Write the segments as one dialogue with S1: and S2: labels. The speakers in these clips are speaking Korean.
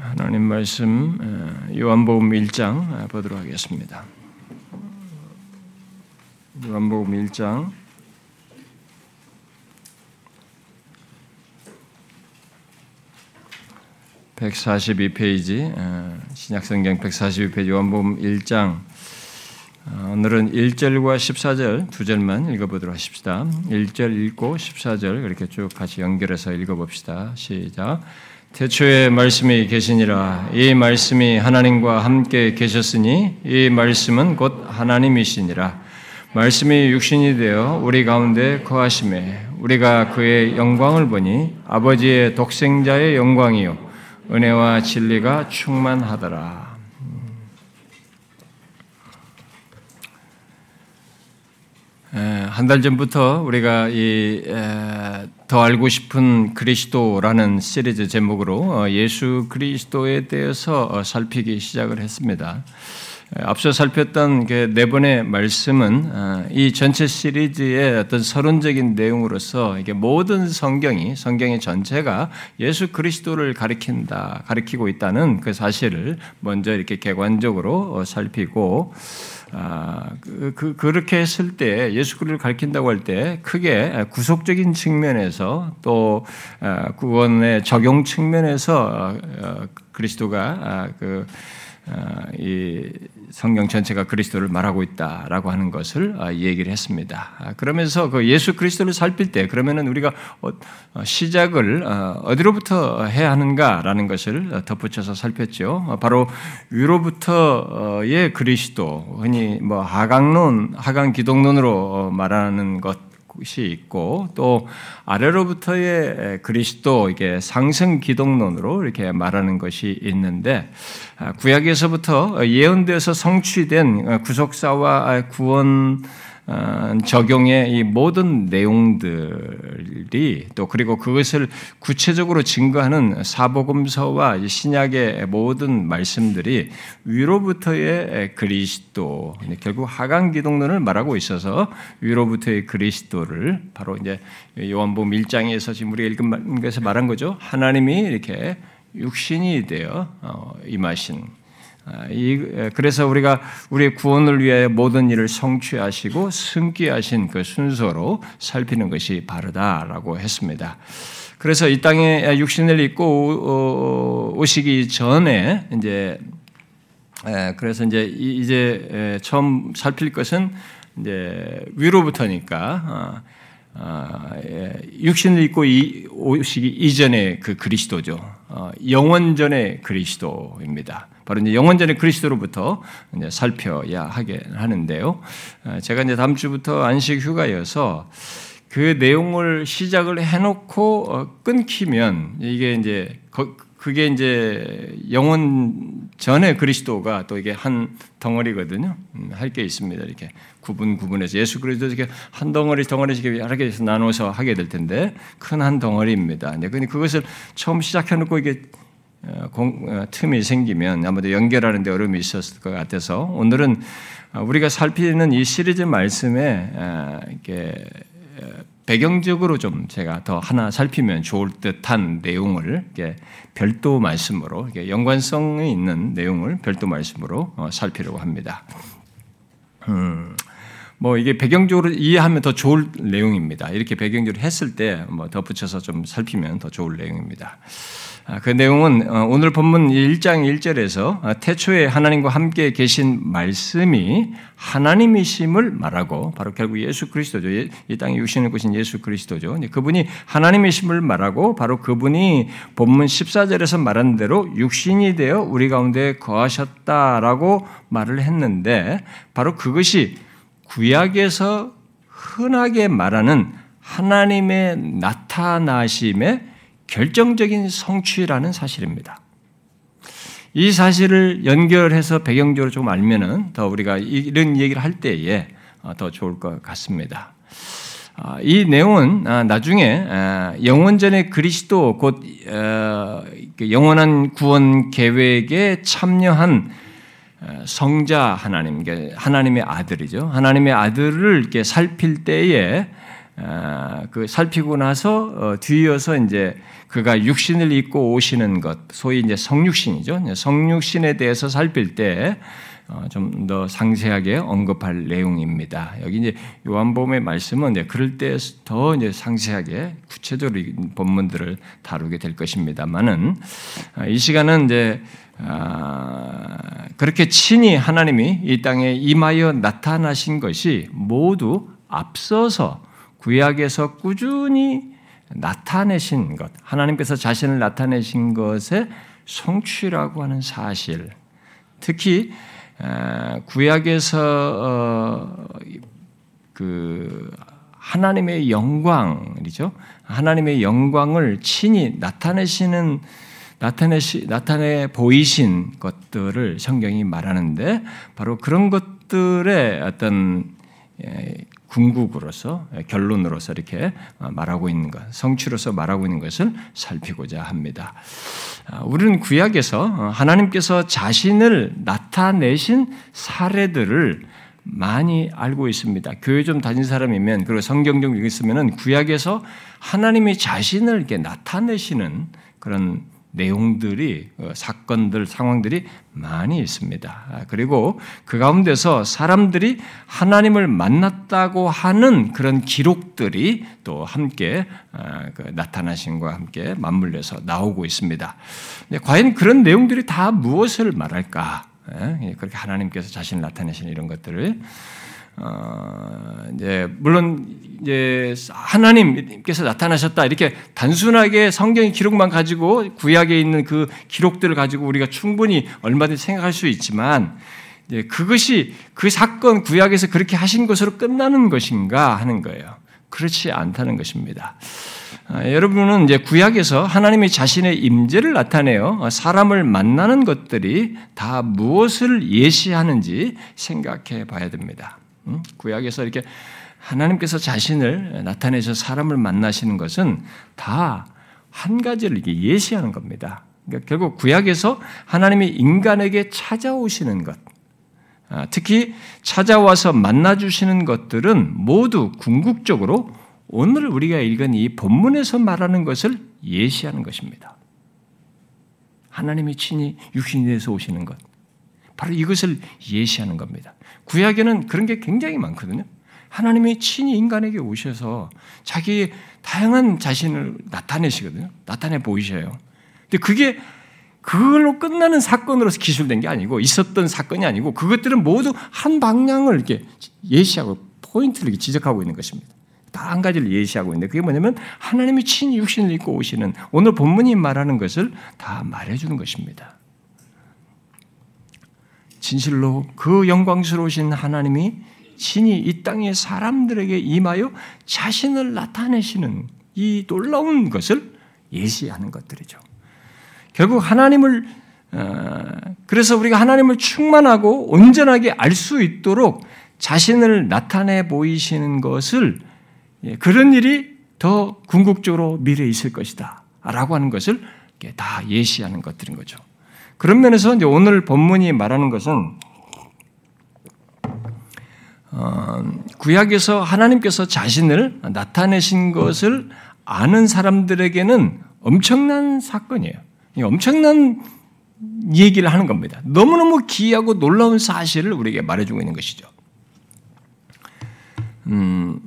S1: 하나님 말씀 어, 요한복음 1장 보도록 하겠습니다. 요한복음 1장 142페이지 어, 신약성경 142페이지 요한복음 1장 어, 오늘은 1절과 14절 두 절만 읽어보도록 하십시다. 1절 읽고 14절 그렇게 쭉 같이 연결해서 읽어봅시다. 시작. 태초에 말씀이 계시니라. 이 말씀이 하나님과 함께 계셨으니 이 말씀은 곧 하나님이시니라. 말씀이 육신이 되어 우리 가운데 거하심에 우리가 그의 영광을 보니 아버지의 독생자의 영광이요. 은혜와 진리가 충만하더라 한 달 전부터 우리가 이 더 알고 싶은 그리스도라는 시리즈 제목으로 어, 예수 그리스도에 대해서 어, 살피기 시작을 했습니다. 앞서 살폈던 네 번의 말씀은 어, 이 전체 시리즈의 어떤 서론적인 내용으로서 이게 모든 성경이 성경의 전체가 예수 그리스도를 가리킨다, 가리키고 있다는 그 사실을 먼저 이렇게 객관적으로 살피고 아, 그, 그, 그렇게 했을 때 예수 그리스도를 가리킨다고 할 때 크게 구속적인 측면에서 또 아, 구원의 적용 측면에서 어, 그리스도가 아, 그 어, 이 성경 전체가 그리스도를 말하고 있다라고 하는 것을 어, 얘기를 했습니다. 아, 그러면서 그 예수 그리스도를 살필 때 그러면은 우리가 어, 시작을 어디로부터 해야 하는가라는 것을 덧붙여서 살폈죠. 바로 위로부터의 그리스도, 흔히 뭐 하강론, 하강 기독론으로 말하는 것 것이 있고 또 아래로부터의 그리스도 이게 상승 기독론으로 이렇게 말하는 것이 있는데 아, 구약에서부터 예언되어서 성취된 구속사와 구원 어, 적용의 이 모든 내용들이 또 그리고 그것을 구체적으로 증거하는 사복음서와 신약의 모든 말씀들이 위로부터의 그리스도 결국 하강 기독론을 말하고 있어서 위로부터의 그리스도를 바로 이제 요한복음 1장에서 지금 우리가 읽은 것에서 말한 거죠. 하나님이 이렇게 육신이 되어 어, 임하신 아, 그래서 우리가 우리의 구원을 위해 모든 일을 성취하시고 승기하신 그 순서로 살피는 것이 바르다라고 했습니다. 그래서 이 땅에 육신을 입고 오시기 전에 이제 그래서 이제 이제 처음 살필 것은 이제 위로부터니까 어, 어, 예, 육신을 입고 오시기 이전의 그 그리스도죠. 어, 영원 전의 그리스도입니다. 바로 이제 영원전의 그리스도로부터 이제 살펴야 하게 하는데요. 어, 제가 이제 다음 주부터 안식 휴가여서 그 내용을 시작을 해놓고 어, 끊기면 이게 이제 그게 이제 영원 전의 그리스도가 또 이게 한 덩어리거든요. 음, 할게 있습니다. 이렇게 구분 구분해서 예수 그리스도 이렇게 한 덩어리 덩어리씩 여러 개서 나눠서 하게 될 텐데 큰 한 덩어리입니다. 근데 그것을 처음 시작해놓고 이게 어, 공, 어, 틈이 생기면 아무래도 연결하는 데 어려움이 있었을 것 같아서 오늘은 어, 우리가 살피는 이 시리즈 말씀에 이렇게 배경적으로 좀 제가 더 하나 살피면 좋을 듯한 내용을 이렇게 별도 말씀으로 이렇게 연관성이 있는 내용을 별도 말씀으로 살피려고 합니다. 음, 뭐 이게 배경적으로 이해하면 더 좋을 내용입니다. 이렇게 배경적으로 했을 때 뭐 덧붙여서 좀 살피면 더 좋을 내용입니다. 아, 그 내용은 어, 오늘 본문 1장 1절에서 아, 태초에 하나님과 함께 계신 말씀이 하나님이심을 말하고 바로 결국 예수 그리스도죠. 이 땅에 육신을 꾸신 예수 그리스도죠. 그분이 하나님이심을 말하고 바로 그분이 본문 14절에서 말한 대로 육신이 되어 우리 가운데 거하셨다라고 말을 했는데 바로 그것이 구약에서 흔하게 말하는 하나님의 나타나심의 결정적인 성취라는 사실입니다. 이 사실을 연결해서 배경적으로 좀 알면은 더 우리가 이런 얘기를 할 때에 어, 더 좋을 것 같습니다. 아, 이 내용은 아, 나중에 아, 영원전의 그리스도 곧 어, 그 영원한 구원 계획에 참여한 어, 성자 하나님, 하나님의 아들이죠. 하나님의 아들을 이렇게 살필 때에 아, 그 살피고 나서 어, 뒤이어서 이제 그가 육신을 입고 오시는 것, 소위 이제 성육신이죠. 성육신에 대해서 살필 때 어, 좀더 상세하게 언급할 내용입니다. 여기 이제 요한복음의 말씀은 이제 그럴 때 더 이제 상세하게 구체적으로 본문들을 다루게 될 것입니다만은 아, 이 시간은 이제 아, 그렇게 친히 하나님이 이 땅에 임하여 나타나신 것이 모두 앞서서 구약에서 꾸준히 나타내신 것, 하나님께서 자신을 나타내신 것의 성취라고 하는 사실, 특히 구약에서 어, 그 하나님의 영광이죠. 하나님의 영광을 친히 나타내시는 나타내시 나타내 보이신 것들을 성경이 말하는데 바로 그런 것들의 어떤 궁극으로서 결론으로서 이렇게 말하고 있는 것, 성취로서 말하고 있는 것을 살피고자 합니다. 아, 우리는 구약에서 하나님께서 자신을 나타내신 사례들을 많이 알고 있습니다. 교회 좀 다닌 사람이면 그리고 성경 좀 읽으면은 구약에서 하나님이 자신을 이렇게 나타내시는 그런 내용들이 어, 사건들 상황들이 많이 있습니다. 아, 그리고 그 가운데서 사람들이 하나님을 만났다고 하는 그런 기록들이 또 함께 아, 그 나타나신과 함께 맞물려서 나오고 있습니다. 과연 그런 내용들이 다 무엇을 말할까? 예, 그렇게 하나님께서 자신을 나타내시는 이런 것들을 어, 이제 물론 이제 하나님께서 나타나셨다 이렇게 단순하게 성경의 기록만 가지고 구약에 있는 그 기록들을 가지고 우리가 충분히 얼마든지 생각할 수 있지만 이제 그것이 그 사건 구약에서 그렇게 하신 것으로 끝나는 것인가 하는 거예요. 그렇지 않다는 것입니다. 아, 여러분은 이제 구약에서 하나님이 자신의 임재를 나타내어 사람을 만나는 것들이 다 무엇을 예시하는지 생각해 봐야 됩니다. 구약에서 이렇게 하나님께서 자신을 나타내서 사람을 만나시는 것은 다 한 가지를 이게 예시하는 겁니다. 그러니까 결국 구약에서 하나님이 인간에게 찾아오시는 것, 아, 특히 찾아와서 만나주시는 것들은 모두 궁극적으로 오늘 우리가 읽은 이 본문에서 말하는 것을 예시하는 것입니다. 하나님이 친히 육신이 돼서 오시는 것. 바로 이것을 예시하는 겁니다. 구약에는 그런 게 굉장히 많거든요. 하나님이 친히 인간에게 오셔서 자기 다양한 자신을 나타내시거든요. 나타내 보이셔요. 근데 그게 그걸로 끝나는 사건으로서 기술된 게 아니고 있었던 사건이 아니고 그것들은 모두 한 방향을 이렇게 예시하고 포인트를 지적하고 있는 것입니다. 다 한 가지를 예시하고 있는데 그게 뭐냐면 하나님이 친히 육신을 입고 오시는 오늘 본문이 말하는 것을 다 말해주는 것입니다. 진실로 그 영광스러우신 하나님이 신이 이 땅의 사람들에게 임하여 자신을 나타내시는 이 놀라운 것을 예시하는 것들이죠. 결국 하나님을 어, 그래서 우리가 하나님을 충만하고 온전하게 알 수 있도록 자신을 나타내 보이시는 것을 예, 그런 일이 더 궁극적으로 미래에 있을 것이다. 라고 하는 것을 다 예시하는 것들인 거죠. 그런 면에서 오늘 본문이 말하는 것은 어, 구약에서 하나님께서 자신을 나타내신 것을 아는 사람들에게는 엄청난 사건이에요. 엄청난 얘기를 하는 겁니다. 너무너무 기이하고 놀라운 사실을 우리에게 말해주고 있는 것이죠. 음,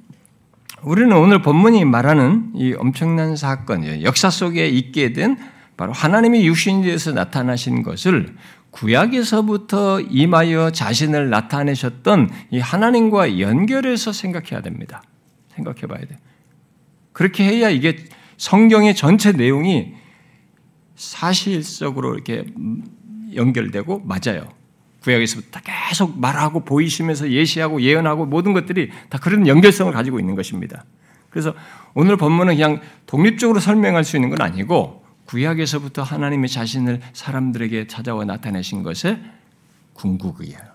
S1: 우리는 오늘 본문이 말하는 이 엄청난 사건, 역사 속에 있게 된 바로 하나님이 육신에 대해서 나타나신 것을 구약에서부터 임하여 자신을 나타내셨던 이 하나님과 연결해서 생각해야 됩니다. 생각해 봐야 돼. 그렇게 해야 이게 성경의 전체 내용이 사실적으로 이렇게 연결되고 맞아요. 구약에서부터 계속 말하고 보이시면서 예시하고 예언하고 모든 것들이 다 그런 연결성을 가지고 있는 것입니다. 그래서 오늘 본문은 그냥 독립적으로 설명할 수 있는 건 아니고 구약에서부터 하나님의 자신을 사람들에게 찾아와 나타내신 것의 궁극이에요.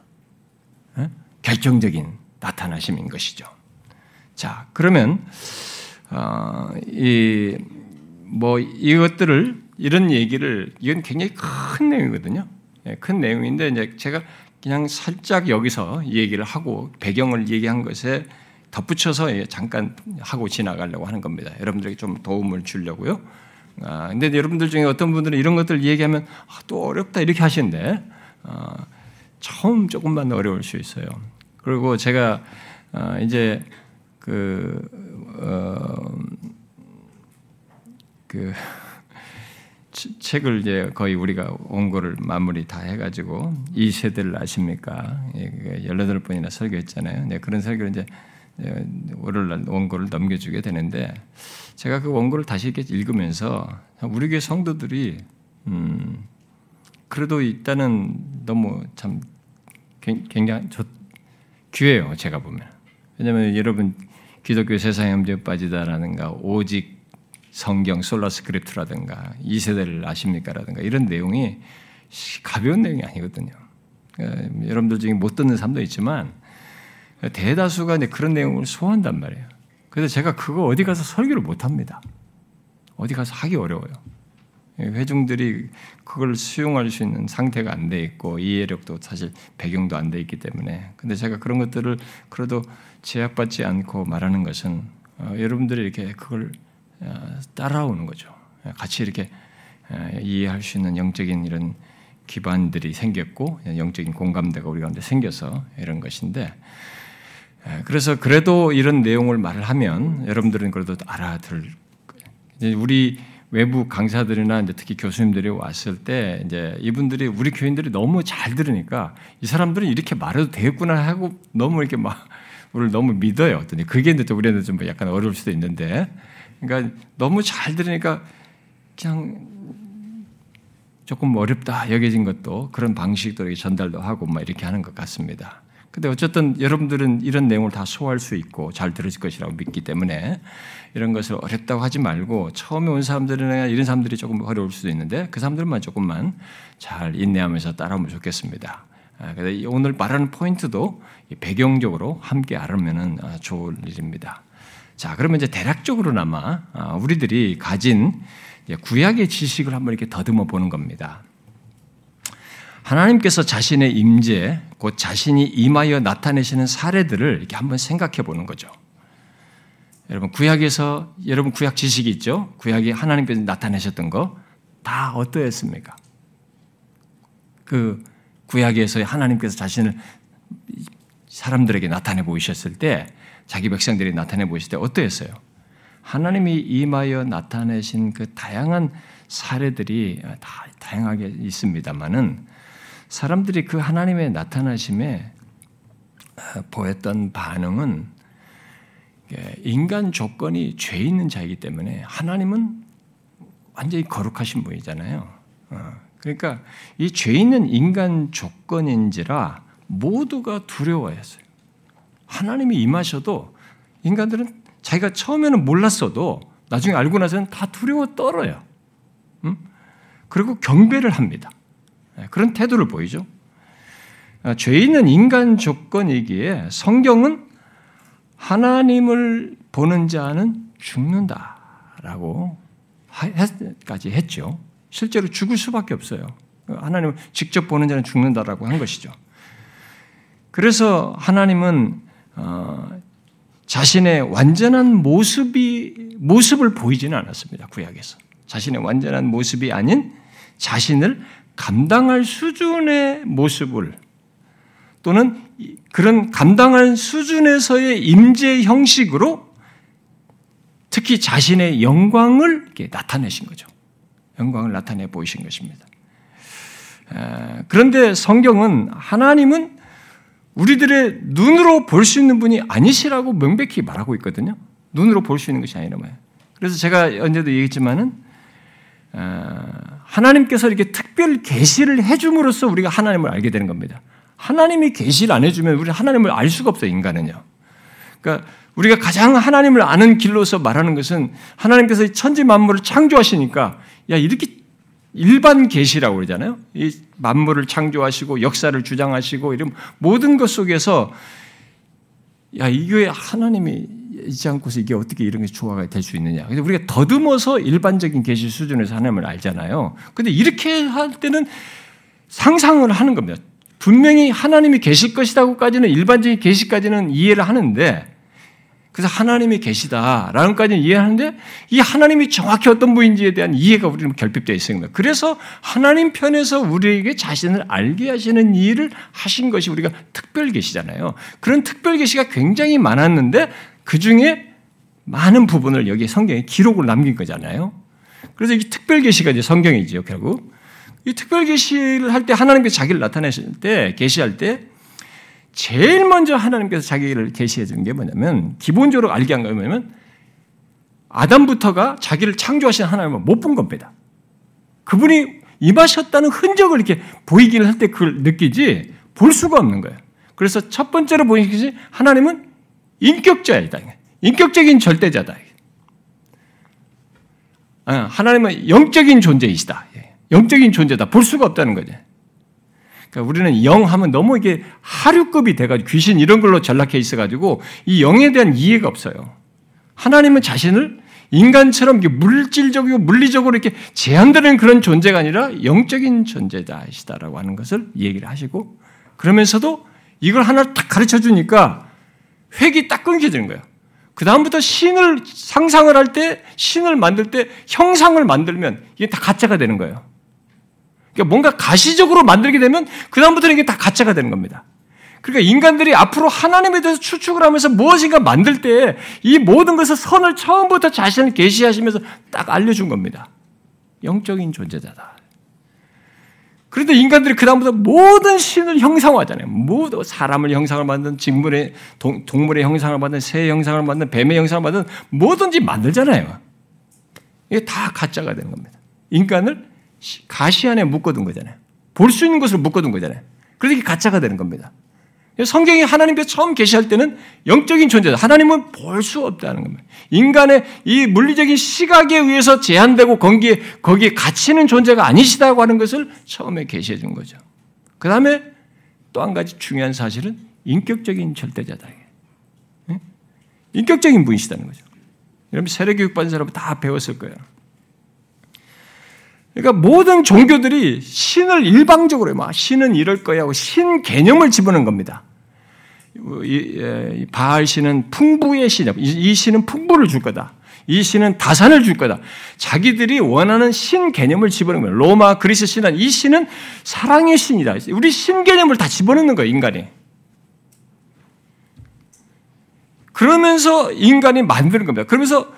S1: 결정적인 나타나심인 것이죠. 자, 그러면 어, 이뭐 이것들을 이런 얘기를 이건 굉장히 큰 내용이거든요. 예, 큰 내용인데 이제 제가 그냥 살짝 여기서 얘기를 하고 배경을 얘기한 것에 덧붙여서 잠깐 하고 지나가려고 하는 겁니다. 여러분들에게 좀 도움을 주려고요. 아, 근데 여러분들 중에 어떤 분들은 이런 것들 얘기하면 아, 또 어렵다 이렇게 하시는데 아, 처음 조금만 어려울 수 있어요. 그리고 제가 아, 이제 그, 어, 그 책을 이제 거의 우리가 원고를 마무리 다 해가지고 이 세대를 아십니까? 예, 열여덟 번이나 설교했잖아요. 네, 그런 설교를 이제 원고를 넘겨주게 되는데 제가 그 원고를 다시 이렇게 읽으면서 우리 교회 성도들이 음, 그래도 일단은 너무 참 굉장히 좋, 귀해요. 제가 보면 왜냐하면 여러분 기독교 세상에 문제 빠지다라는가 오직 성경 솔라 스크립트라든가 이 세대를 아십니까라든가 이런 내용이 가벼운 내용이 아니거든요. 그러니까 여러분들 중에 못 듣는 사람도 있지만 대다수가 이제 그런 내용을 소화한단 말이에요. 그래서 제가 그거 어디 가서 설교를 못 합니다. 어디 가서 하기 어려워요. 회중들이 그걸 수용할 수 있는 상태가 안 돼 있고 이해력도 사실 배경도 안 돼 있기 때문에 근데 제가 그런 것들을 그래도 제약받지 않고 말하는 것은 어, 여러분들이 이렇게 그걸 어, 따라오는 거죠. 같이 이렇게 어, 이해할 수 있는 영적인 이런 기반들이 생겼고 영적인 공감대가 우리 가운데 생겨서 이런 것인데 그래서 그래도 이런 내용을 말을 하면 여러분들은 그래도 알아들 우리 외부 강사들이나 이제 특히 교수님들이 왔을 때 이제 이분들이 우리 교인들이 너무 잘 들으니까 이 사람들은 이렇게 말해도 되겠구나 하고 너무 이렇게 막 우리를 너무 믿어요. 어떤 그게 이제 우리한테 좀 약간 어려울 수도 있는데 그러니까 너무 잘 들으니까 그냥 조금 어렵다 여겨진 것도 그런 방식으로 전달도 하고 막 이렇게 하는 것 같습니다. 근데 어쨌든 여러분들은 이런 내용을 다 소화할 수 있고 잘 들으실 것이라고 믿기 때문에 이런 것을 어렵다고 하지 말고 처음에 온 사람들이나 이런 사람들이 조금 어려울 수도 있는데 그 사람들만 조금만 잘 인내하면서 따라오면 좋겠습니다. 아, 그래서 오늘 말하는 포인트도 배경적으로 함께 알으면 아, 좋을 일입니다. 자, 그러면 이제 대략적으로나마 아, 우리들이 가진 구약의 지식을 한번 이렇게 더듬어 보는 겁니다. 하나님께서 자신의 임재, 곧 자신이 임하여 나타내시는 사례들을 이렇게 한번 생각해 보는 거죠. 여러분 구약에서 여러분 구약 지식이 있죠? 구약이 하나님께서 나타내셨던 거 다 어떠했습니까? 그 구약에서 하나님께서 자신을 사람들에게 나타내 보이셨을 때 자기 백성들이 나타내 보이실 때 어떠했어요? 하나님이 임하여 나타내신 그 다양한 사례들이 다 다양하게 있습니다만은 사람들이 그 하나님의 나타나심에 보였던 반응은 인간 조건이 죄 있는 자이기 때문에 하나님은 완전히 거룩하신 분이잖아요. 어, 그러니까 이 죄 있는 인간 조건인지라 모두가 두려워했어요. 하나님이 임하셔도 인간들은 자기가 처음에는 몰랐어도 나중에 알고 나서는 다 두려워 떨어요. 그리고 경배를 합니다. 네, 그런 태도를 보이죠. 아, 죄 있는 인간 조건이기에 성경은 하나님을 보는 자는 죽는다라고 까지 했죠. 실제로 죽을 수밖에 없어요. 하나님을 직접 보는 자는 죽는다라고 한 것이죠. 그래서 하나님은 어, 자신의 완전한 모습이 모습을 보이지는 않았습니다. 구약에서 자신의 완전한 모습이 아닌 자신을 감당할 수준의 모습을 또는 그런 감당할 수준에서의 임재 형식으로 특히 자신의 영광을 나타내신 거죠. 영광을 나타내 보이신 것입니다. 그런데 성경은 하나님은 우리들의 눈으로 볼 수 있는 분이 아니시라고 명백히 말하고 있거든요. 눈으로 볼 수 있는 것이 아니라 말이에요. 그래서 제가 언제도 얘기했지만은 하나님께서 이렇게 특별 계시를 해줌으로써 우리가 하나님을 알게 되는 겁니다. 하나님이 계시를 안 해주면 우리 하나님을 알 수가 없어요 인간은요. 그러니까 우리가 가장 하나님을 아는 길로서 말하는 것은 하나님께서 천지 만물을 창조하시니까 야 이렇게 일반 계시라고 그러잖아요. 이 만물을 창조하시고 역사를 주장하시고 이런 모든 것 속에서 야 이게 하나님이 있지 않고서 이게 어떻게 이런 게 조화가 될 수 있느냐. 근데 우리가 더듬어서 일반적인 계시 수준에서 하나님을 알잖아요. 근데 이렇게 할 때는 상상을 하는 겁니다. 분명히 하나님이 계실 것이라고까지는 일반적인 계시까지는 이해를 하는데 그래서 하나님이 계시다라는 까지 이해하는데 이 하나님이 정확히 어떤 분인지에 대한 이해가 우리는 결핍되어 있습니다. 그래서 하나님 편에서 우리에게 자신을 알게 하시는 일을 하신 것이 우리가 특별 계시잖아요. 그런 특별 계시가 굉장히 많았는데 그 중에 많은 부분을 여기 성경에 기록으로 남긴 거잖아요. 그래서 이 특별 계시가 이제 성경이죠, 결국. 이 특별 계시를 할 때 하나님께서 자기를 나타내실 때 계시할 때 제일 먼저 하나님께서 자기를 계시해 준 게 뭐냐면 기본적으로 알게 한 거냐면 아담부터가 자기를 창조하신 하나님을 못 본 겁니다. 그분이 임하셨다는 흔적을 이렇게 보이기를 할 때 그걸 느끼지 볼 수가 없는 거예요. 그래서 첫 번째로 보이는 것이 하나님은 인격자이다. 인격적인 절대자다. 아, 하나님은 영적인 존재이시다. 예. 영적인 존재다. 볼 수가 없다는 거죠. 그러니까 우리는 영 하면 너무 이게 하류급이 돼가지고 귀신 이런 걸로 전락해 있어가지고 이 영에 대한 이해가 없어요. 하나님은 자신을 인간처럼 물질적이고 물리적으로 이렇게 제한되는 그런 존재가 아니라 영적인 존재다시다라고 하는 것을 얘기를 하시고 그러면서도 이걸 하나를 딱 가르쳐 주니까 획이 딱 끊겨지는 거예요. 그 다음부터 신을 상상을 할 때, 신을 만들 때 형상을 만들면 이게 다 가짜가 되는 거예요. 그러니까 뭔가 가시적으로 만들게 되면 그 다음부터는 이게 다 가짜가 되는 겁니다. 그러니까 인간들이 앞으로 하나님에 대해서 추측을 하면서 무엇인가 만들 때 이 모든 것을 선을 처음부터 자신을 계시하시면서 딱 알려준 겁니다. 영적인 존재자다. 그런데 인간들이 그다음부터 모든 신을 형상화하잖아요. 모두 사람을 형상을 만든 직물의 동, 동물의 형상을 만든 새 형상을 만든 뱀의 형상을 만든 뭐든지 만들잖아요. 이게 다 가짜가 되는 겁니다. 인간을 가시 안에 묶어둔 거잖아요. 볼 수 있는 것으로 묶어둔 거잖아요. 그래서 이게 가짜가 되는 겁니다. 성경이 하나님께서 처음 계시할 때는 영적인 존재다. 하나님은 볼 수 없다는 겁니다. 인간의 이 물리적인 시각에 의해서 제한되고 거기에, 거기에 갇히는 존재가 아니시다고 하는 것을 처음에 계시해 준 거죠. 그 다음에 또 한 가지 중요한 사실은 인격적인 절대자다. 인격적인 분이시다는 거죠. 여러분 세례교육 받은 사람은 다 배웠을 거예요. 그러니까 모든 종교들이 신을 일방적으로 막 신은 이럴 거야 하고 신 개념을 집어넣은 겁니다. 이, 바알 신은 풍부의 신이야. 이 신은 풍부를 줄 거다. 이 신은 다산을 줄 거다. 자기들이 원하는 신 개념을 집어넣는 거예요. 로마, 그리스 신은 이 신은 사랑의 신이다. 우리 신 개념을 다 집어넣는 거예요, 인간이. 그러면서 인간이 만드는 겁니다. 그러면서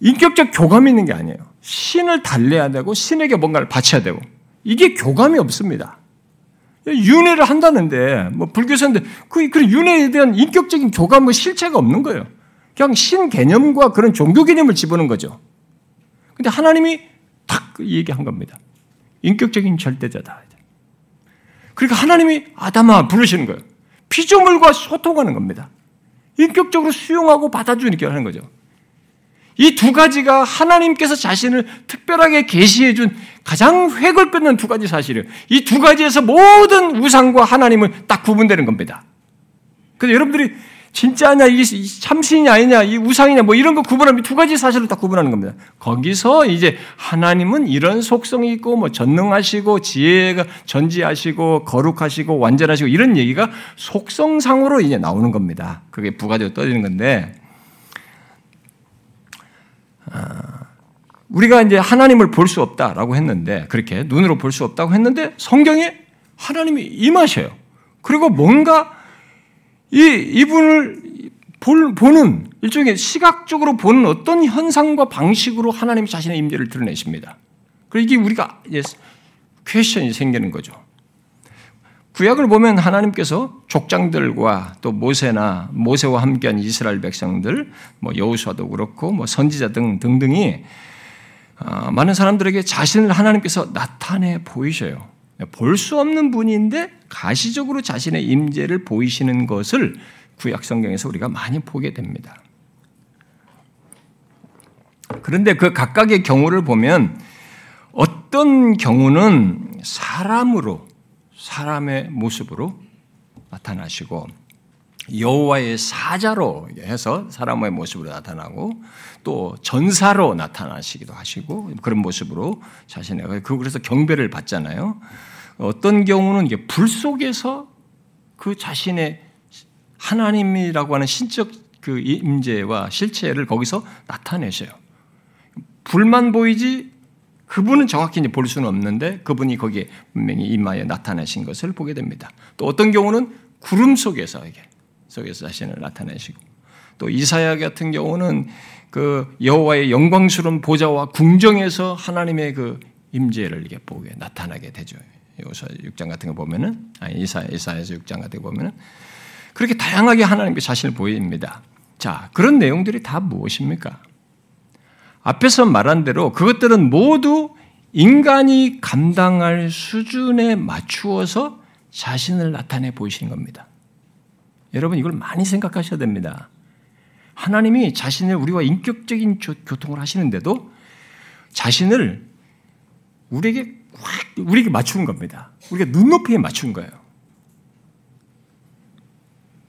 S1: 인격적 교감이 있는 게 아니에요. 신을 달래야 되고 신에게 뭔가를 바쳐야 되고 이게 교감이 없습니다. 윤회를 한다는데 뭐 불교사인데 그, 그 윤회에 대한 인격적인 교감 뭐 실체가 없는 거예요. 그냥 신 개념과 그런 종교 개념을 집어넣은 거죠. 근데 하나님이 딱 얘기한 겁니다. 인격적인 절대자다. 그러니까 하나님이 아담아 부르시는 거예요. 피조물과 소통하는 겁니다. 인격적으로 수용하고 받아주니까 하는 거죠. 이 두 가지가 하나님께서 자신을 특별하게 계시해 준 가장 획을 끊는 두 가지 사실이에요. 이 두 가지에서 모든 우상과 하나님은 딱 구분되는 겁니다. 그래서 여러분들이 진짜냐, 이게 참신이 아니냐, 이 우상이냐, 뭐 이런 거 구분하면 두 가지 사실을 딱 구분하는 겁니다. 거기서 이제 하나님은 이런 속성이 있고, 뭐 전능하시고, 지혜가 전지하시고, 거룩하시고, 완전하시고, 이런 얘기가 속성상으로 이제 나오는 겁니다. 그게 부가되어 떠지는 건데, 우리가 이제 하나님을 볼 수 없다라고 했는데 그렇게 눈으로 볼 수 없다고 했는데 성경에 하나님이 임하셔요. 그리고 뭔가 이 이분을 볼, 보는 일종의 시각적으로 보는 어떤 현상과 방식으로 하나님 자신의 임재를 드러내십니다. 그리고 이게 우리가 퀘션이 생기는 거죠. 구약을 보면 하나님께서 족장들과 또 모세나 모세와 함께한 이스라엘 백성들, 뭐 여호수아도 그렇고 뭐 선지자 등 등등이 어, 많은 사람들에게 자신을 하나님께서 나타내 보이셔요. 볼 수 없는 분인데 가시적으로 자신의 임재를 보이시는 것을 구약 성경에서 우리가 많이 보게 됩니다. 그런데 그 각각의 경우를 보면 어떤 경우는 사람으로 사람의 모습으로 나타나시고 여호와의 사자로 해서 사람의 모습으로 나타나고 또 전사로 나타나시기도 하시고 그런 모습으로 자신의 그 그래서 경배를 받잖아요. 어떤 경우는 이게 불 속에서 그 자신의 하나님이라고 하는 신적 그 임재와 실체를 거기서 나타내셔요. 불만 보이지 그분은 정확히 볼 수는 없는데 그분이 거기에 분명히 임하여 나타내신 것을 보게 됩니다. 또 어떤 경우는 구름 속에서 이게 속에서 자신을 나타내시고 또 이사야 같은 경우는 그 여호와의 영광스러운 보좌와 궁정에서 하나님의 그 임재를 이게 보게 나타나게 되죠. 여호서 6장 같은 거 보면은 아니 이사 이사에서 6장 같은 거 보면은 그렇게 다양하게 하나님께 자신을 보입니다. 자, 그런 내용들이 다 무엇입니까? 앞에서 말한 대로 그것들은 모두 인간이 감당할 수준에 맞추어서 자신을 나타내 보이시는 겁니다. 여러분 이걸 많이 생각하셔야 됩니다. 하나님이 자신을 우리와 인격적인 교통을 하시는데도 자신을 우리에게 확 우리에게 맞추는 겁니다. 우리가 눈높이에 맞춘 거예요.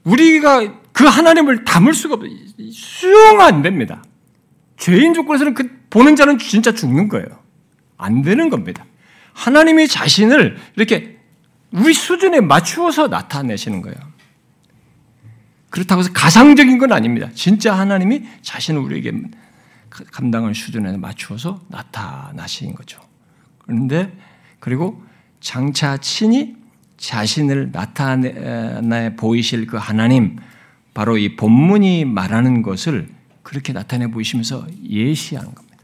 S1: 우리가 그 하나님을 담을 수가 없어요. 수용이 안 됩니다. 죄인 조건에서는 그 보는 자는 진짜 죽는 거예요. 안 되는 겁니다. 하나님이 자신을 이렇게 우리 수준에 맞추어서 나타내시는 거예요. 그렇다고 해서 가상적인 건 아닙니다. 진짜 하나님이 자신을 우리에게 감당할 수준에 맞추어서 나타나신 거죠. 그런데 그리고 장차 친히 자신을 나타내 보이실 그 하나님, 바로 이 본문이 말하는 것을 그렇게 나타내 보이시면서 예시하는 겁니다.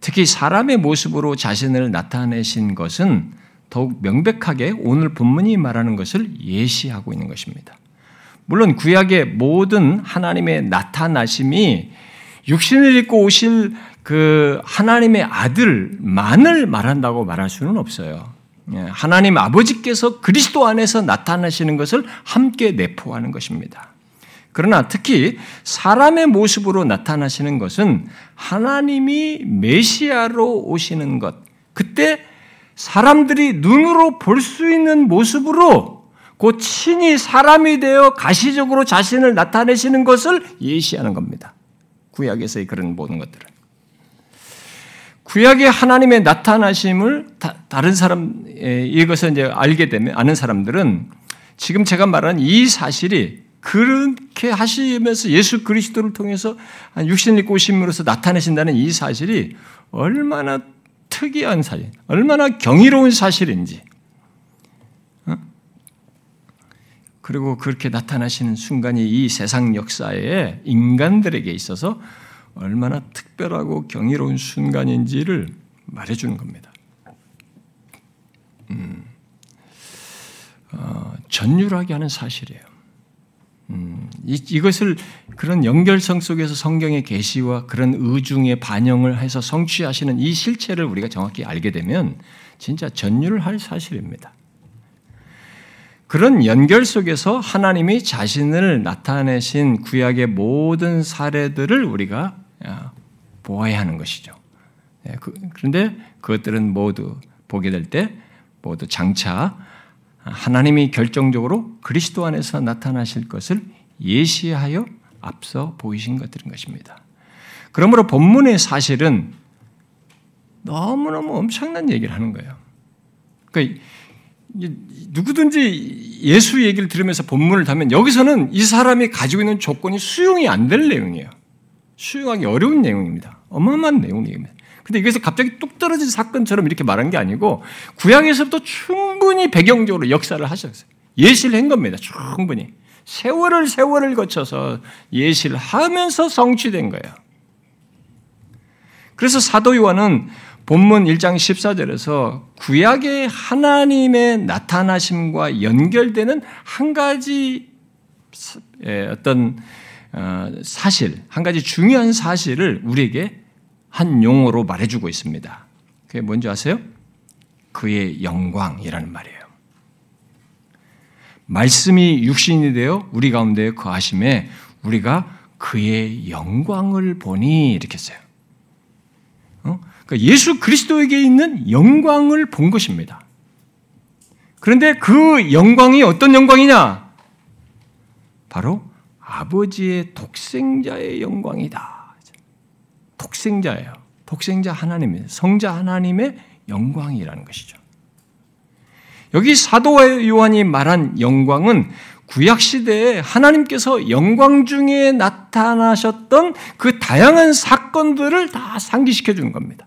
S1: 특히 사람의 모습으로 자신을 나타내신 것은 더욱 명백하게 오늘 본문이 말하는 것을 예시하고 있는 것입니다. 물론 구약의 모든 하나님의 나타나심이 육신을 입고 오실 그 하나님의 아들만을 말한다고 말할 수는 없어요. 예, 하나님 아버지께서 그리스도 안에서 나타나시는 것을 함께 내포하는 것입니다. 그러나 특히 사람의 모습으로 나타나시는 것은 하나님이 메시아로 오시는 것, 그때 사람들이 눈으로 볼 수 있는 모습으로 곧 친히 사람이 되어 가시적으로 자신을 나타내시는 것을 예시하는 겁니다. 구약에서의 그런 모든 것들은. 구약의 하나님의 나타나심을 다, 른 사람, 이것을 이제 알게 되면, 아는 사람들은 지금 제가 말한 이 사실이 그렇게 하시면서 예수 그리스도를 통해서 육신을 입고 오심으로써 나타내신다는 이 사실이 얼마나 특이한 사실, 얼마나 경이로운 사실인지, 어? 그리고 그렇게 나타나시는 순간이 이 세상 역사에 인간들에게 있어서 얼마나 특별하고 경이로운 순간인지를 말해주는 겁니다. 음, 어, 전율하게 하는 사실이에요. 음, 이, 것을 그런 연결성 속에서 성경의 계시와 그런 의중의 반영을 해서 성취하시는 이 실체를 우리가 정확히 알게 되면 진짜 전율을 할 사실입니다. 그런 연결 속에서 하나님이 자신을 나타내신 구약의 모든 사례들을 우리가 보아야 하는 것이죠. 예, 그, 그런데 그것들은 모두 보게 될 때 모두 장차 하나님이 결정적으로 그리스도 안에서 나타나실 것을 예시하여 앞서 보이신 것들인 것입니다. 그러므로 본문의 사실은 너무너무 엄청난 얘기를 하는 거예요. 그러니까 누구든지 예수 얘기를 들으면서 본문을 다면 여기서는 이 사람이 가지고 있는 조건이 수용이 안 될 내용이에요. 수용하기 어려운 내용입니다. 어마어마한 내용입니다. 근데 이것이 갑자기 뚝 떨어진 사건처럼 이렇게 말한 게 아니고 구약에서부터 충분히 배경적으로 역사를 하셨어요. 예시를 한 겁니다. 충분히. 세월을 세월을 거쳐서 예시를 하면서 성취된 거예요. 그래서 사도 요한은 본문 1장 14절에서 구약의 하나님의 나타나심과 연결되는 한 가지 예, 어떤 어, 사실, 한 가지 중요한 사실을 우리에게 한 용어로 말해주고 있습니다. 그게 뭔지 아세요? 그의 영광이라는 말이에요. 말씀이 육신이 되어 우리 가운데 거하심에 우리가 그의 영광을 보니 이렇게 써요. 어? 그러니까 예수 그리스도에게 있는 영광을 본 것입니다. 그런데 그 영광이 어떤 영광이냐? 바로 아버지의 독생자의 영광이다. 독생자예요. 독생자 하나님, 성자 하나님의 영광이라는 것이죠. 여기 사도 요한이 말한 영광은 구약 시대에 하나님께서 영광 중에 나타나셨던 그 다양한 사건들을 다 상기시켜 주는 겁니다.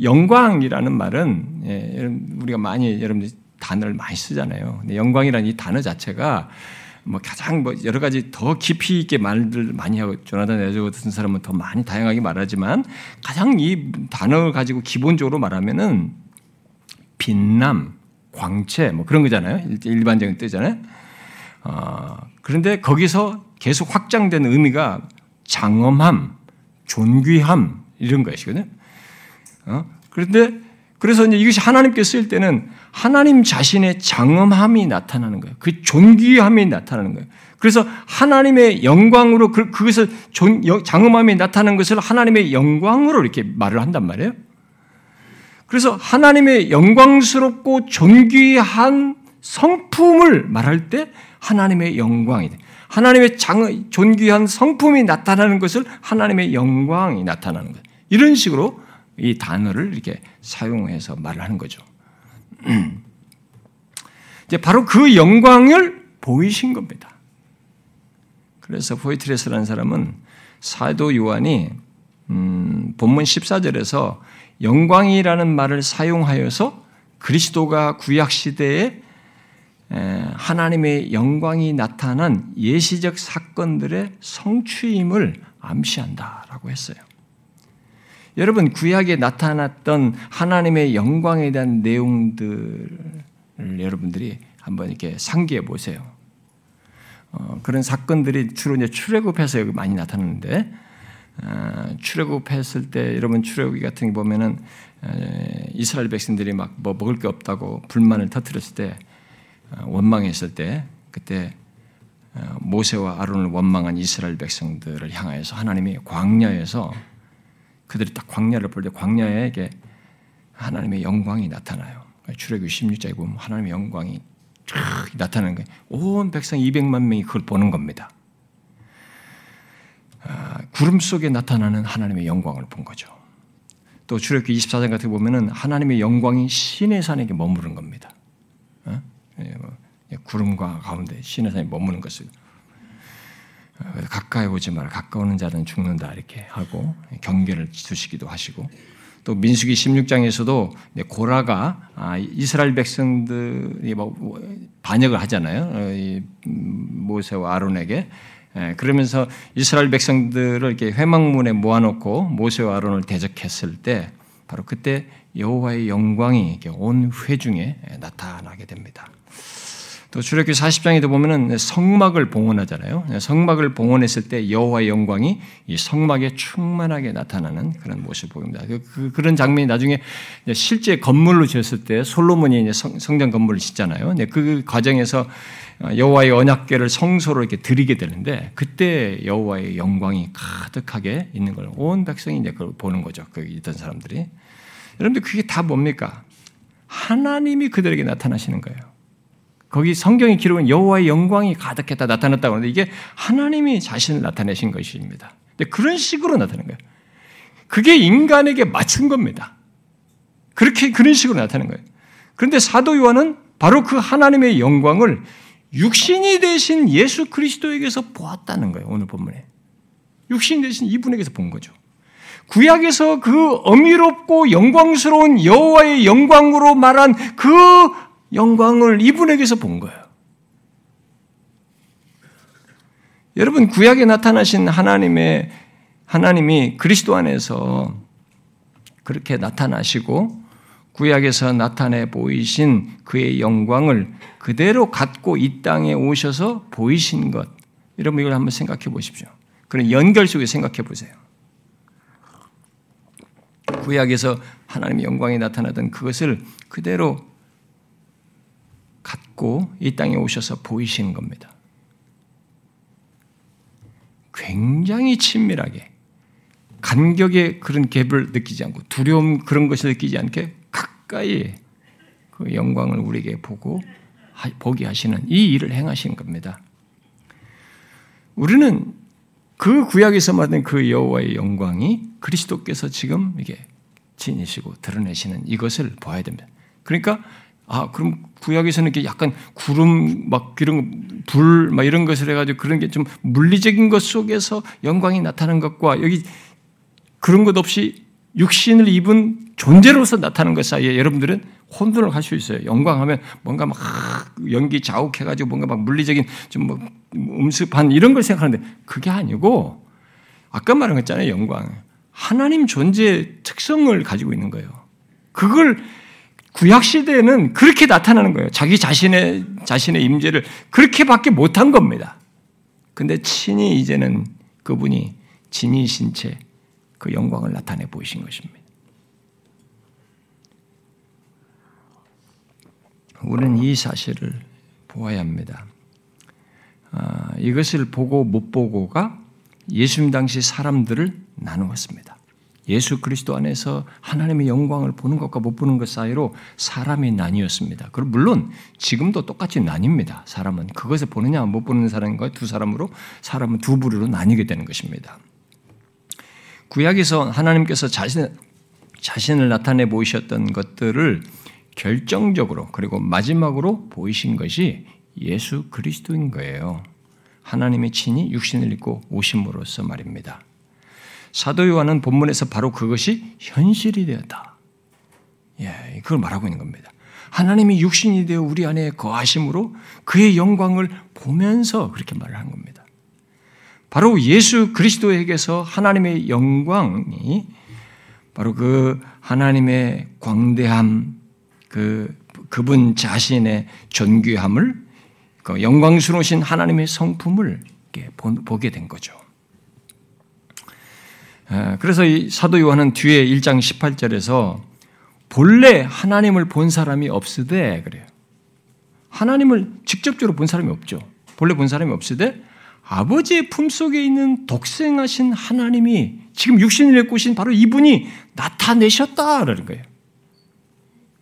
S1: 영광이라는 말은 예, 우리가 많이 여러분들 단어를 많이 쓰잖아요. 영광이라는 이 단어 자체가 뭐 가장 뭐 여러 가지 더 깊이 있게 말들 많이 하고 조나단 에저 같은 사람은 더 많이 다양하게 말하지만 가장 이 단어를 가지고 기본적으로 말하면은 빛남, 광채 뭐 그런 거잖아요. 일반적인 뜻잖아요. 어, 그런데 거기서 계속 확장된 의미가 장엄함, 존귀함 이런 것이거든요. 어? 그런데 그래서 이제 이것이 하나님께 쓰일 때는 하나님 자신의 장엄함이 나타나는 거예요. 그 존귀함이 나타나는 거예요. 그래서 하나님의 영광으로 그, 그것을 장엄함이 나타나는 것을 하나님의 영광으로 이렇게 말을 한단 말이에요. 그래서 하나님의 영광스럽고 존귀한 성품을 말할 때 하나님의 영광이 돼. 하나님의 장, 존귀한 성품이 나타나는 것을 하나님의 영광이 나타나는 거예요. 이런 식으로 이 단어를 이렇게 사용해서 말을 하는 거죠. 이제 바로 그 영광을 보이신 겁니다. 그래서 포이트레스라는 사람은 사도 요한이 음, 본문 14절에서 영광이라는 말을 사용하여서 그리스도가 구약 시대에 하나님의 영광이 나타난 예시적 사건들의 성취임을 암시한다라고 했어요. 여러분 구약에 나타났던 하나님의 영광에 대한 내용들을 여러분들이 한번 이렇게 상기해 보세요. 어, 그런 사건들이 주로 이제 출애굽해서 여기 많이 나타나는데 어, 출애굽했을 때 여러분 출애굽기 같은 게 보면은 에, 이스라엘 백성들이 막 뭐 먹을 게 없다고 불만을 터뜨렸을 때 어, 원망했을 때 그때 어, 모세와 아론을 원망한 이스라엘 백성들을 향하여서 하나님이 광야에서 그들이 딱 광야를 볼 때 광야에게 하나님의 영광이 나타나요. 출애굽 16장에 보면 하나님의 영광이 쫙 나타나는 거예요. 온 백성 200만 명이 그걸 보는 겁니다. 아, 구름 속에 나타나는 하나님의 영광을 본 거죠. 또 출애굽기 24장 같은 보면은 하나님의 영광이 신의 산에게 머무른 겁니다. 어? 예, 뭐, 예, 구름과 가운데 신의 산에 머무는 것을 가까이 오지 마라. 가까우는 자는 죽는다. 이렇게 하고 경계를 두시기도 하시고 또 민수기 16장에서도 고라가 아, 이스라엘 백성들이 뭐 반역을 하잖아요. 어, 모세와 아론에게 그러면서 이스라엘 백성들을 이렇게 회막문에 모아놓고 모세와 아론을 대적했을 때 바로 그때 여호와의 영광이 온 회중에 나타나게 됩니다. 또 출애굽기 40장에도 보면은 성막을 봉헌하잖아요. 성막을 봉헌했을 때 여호와의 영광이 이 성막에 충만하게 나타나는 그런 모습을 보입니다. 그, 그런 장면이 나중에 실제 건물로 지었을 때 솔로몬이 이제 성, 장 건물을 짓잖아요. 그 과정에서 여호와의 언약궤를 성소로 이렇게 드리게 되는데 그때 여호와의 영광이 가득하게 있는 걸 온 백성이 이제 그걸 보는 거죠. 거기 있던 사람들이. 여러분들 그게 다 뭡니까? 하나님이 그들에게 나타나시는 거예요. 거기 성경이 기록은 여호와의 영광이 가득했다 나타났다고 하는데 이게 하나님이 자신을 나타내신 것입니다. 근데 그런 식으로 나타난 거예요. 그게 인간에게 맞춘 겁니다. 그렇게 그런 식으로 나타난 거예요. 그런데 사도 요한은 바로 그 하나님의 영광을 육신이 되신 예수 그리스도에게서 보았다는 거예요. 오늘 본문에. 육신 되신 이분에게서 본 거죠. 구약에서 그 어미롭고 영광스러운 여호와의 영광으로 말한 그 영광을 이분에게서 본 거예요. 여러분 구약에 나타나신 하나님의 하나님이 그리스도 안에서 그렇게 나타나시고 구약에서 나타내 보이신 그의 영광을 그대로 갖고 이 땅에 오셔서 보이신 것. 여러분 이걸 한번 생각해 보십시오. 그런 연결 속에 생각해 보세요. 구약에서 하나님의 영광이 나타나던 그것을 그대로 갖고 이 땅에 오셔서 보이시는 겁니다. 굉장히 친밀하게 간격의 그런 갭을 느끼지 않고 두려움 그런 것을 느끼지 않게 가까이 그 영광을 우리에게 보고 보게 하시는 이 일을 행하신 겁니다. 우리는 그 구약에서 말하는 그 여호와의 영광이 그리스도께서 지금 이게 지니시고 드러내시는 이것을 봐야 됩니다. 그러니까 아, 그럼 구약에서는 이렇게 약간 구름 막 이런 불 막 이런 것을 해가지고 그런 게 좀 물리적인 것 속에서 영광이 나타나는 것과 여기 그런 것 없이 육신을 입은 존재로서 나타나는 것 사이에 여러분들은 혼돈을 할 수 있어요. 영광하면 뭔가 막 연기 자욱해가지고 뭔가 막 물리적인 좀 뭐 음습한 이런 걸 생각하는데 그게 아니고 아까 말한 거 있잖아요. 영광. 하나님 존재의 특성을 가지고 있는 거예요. 그걸 구약 시대에는 그렇게 나타나는 거예요. 자기 자신의 자신의 임재를 그렇게밖에 못한 겁니다. 근데 친히 이제는 그분이 진이신 채 그 영광을 나타내 보이신 것입니다. 우리는 이 사실을 보아야 합니다. 아, 이것을 보고 못 보고가 예수님 당시 사람들을 나누었습니다. 예수 그리스도 안에서 하나님의 영광을 보는 것과 못 보는 것 사이로 사람이 나뉘었습니다. 그리고 물론 지금도 똑같이 나뉩니다. 사람은 그것을 보느냐 못 보는 사람과 두 사람으로 사람은 두 부류로 나뉘게 되는 것입니다. 구약에서 하나님께서 자신 자신을 나타내 보이셨던 것들을 결정적으로 그리고 마지막으로 보이신 것이 예수 그리스도인 거예요. 하나님의 친히 육신을 입고 오심으로써 말입니다. 사도 요한은 본문에서 바로 그것이 현실이 되었다. 예, 그걸 말하고 있는 겁니다. 하나님이 육신이 되어 우리 안에 거하심으로 그의 영광을 보면서 그렇게 말을 한 겁니다. 바로 예수 그리스도에게서 하나님의 영광이 바로 그 하나님의 광대함, 그 그분 자신의 존귀함을 그 영광스러우신 하나님의 성품을 보게 된 거죠. 그래서 이 사도 요한은 뒤에 1장 18절에서 본래 하나님을 본 사람이 없으되 그래요. 하나님을 직접적으로 본 사람이 없죠. 본래 본 사람이 없으되 아버지의 품 속에 있는 독생하신 하나님이 지금 육신을 입고 신 바로 이분이 나타내셨다라는 거예요.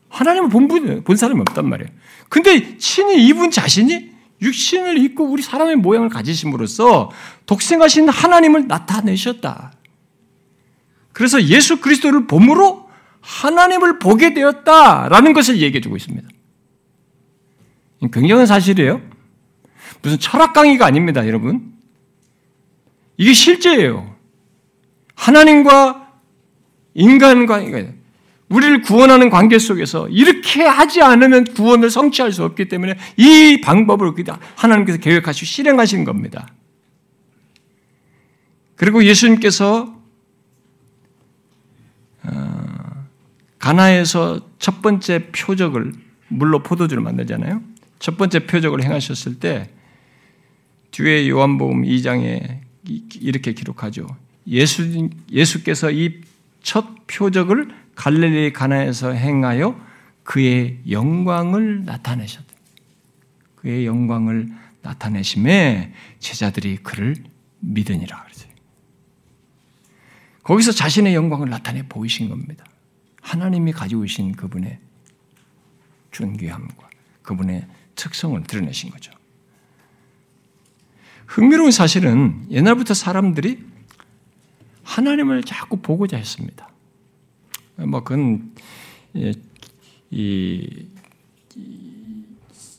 S1: 하나님을 본, 분, 본 사람이 없단 말이에요. 근데 친히 이분 자신이 육신을 입고 우리 사람의 모양을 가지심으로써 독생하신 하나님을 나타내셨다. 그래서 예수 그리스도를 봄으로 하나님을 보게 되었다라는 것을 얘기해 주고 있습니다. 굉장한 사실이에요. 무슨 철학 강의가 아닙니다, 여러분. 이게 실제예요. 하나님과 인간과 우리를 구원하는 관계 속에서 이렇게 하지 않으면 구원을 성취할 수 없기 때문에 이 방법을 하나님께서 계획하시고 실행하신 겁니다. 그리고 예수님께서 어, 가나에서 첫 번째 표적을 물로 포도주를 만들잖아요. 첫 번째 표적을 행하셨을 때 뒤에 요한복음 2장에 이렇게 기록하죠. 예수 예수께서 이 첫 표적을 갈릴리 가나에서 행하여 그의 영광을 나타내셨다. 그의 영광을 나타내심에 제자들이 그를 믿으니라 그러죠. 거기서 자신의 영광을 나타내 보이신 겁니다. 하나님이 가지고 계신 그분의 존귀함과 그분의 특성을 드러내신 거죠. 흥미로운 사실은 옛날부터 사람들이 하나님을 자꾸 보고자 했습니다. 뭐 그건 이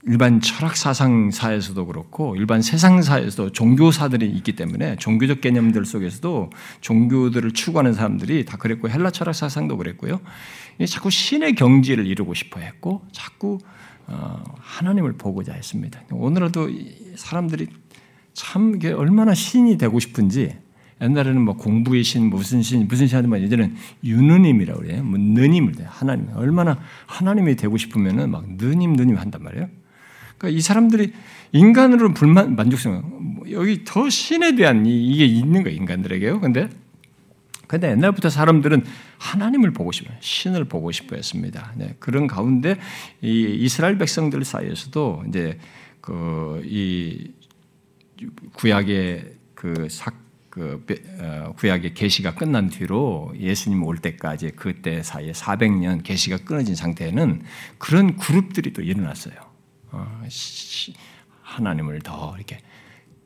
S1: 일반 철학 사상사에서도 그렇고 일반 세상사에서도 종교사들이 있기 때문에 종교적 개념들 속에서도 종교들을 추구하는 사람들이 다 그랬고 헬라 철학 사상도 그랬고요. 자꾸 신의 경지를 이루고 싶어 했고 자꾸 어, 하나님을 보고자 했습니다. 오늘도 사람들이 참 얼마나 신이 되고 싶은지 옛날에는 뭐 공부의 신, 무슨 신, 무슨 신 하지만 예전에는 유느님이라고 그래요. 뭐 느님을 돼. 하나님. 얼마나 하나님이 되고 싶으면은 막 느님, 느님 한단 말이에요. 그러니까 이 사람들이 인간으로 불만, 만족성, 뭐 여기 더 신에 대한 이게 있는 거예요. 인간들에게요. 근데 근데 옛날부터 사람들은 하나님을 보고 싶어요. 신을 보고 싶어 했습니다. 네, 그런 가운데 이 이스라엘 백성들 사이에서도 이제 그 이 구약의 그 사, 그 어, 구약의 계시가 끝난 뒤로 예수님 올 때까지 그때 사이에 400년 계시가 끊어진 상태에는 그런 그룹들이 또 일어났어요. 어, 하나님을 더 이렇게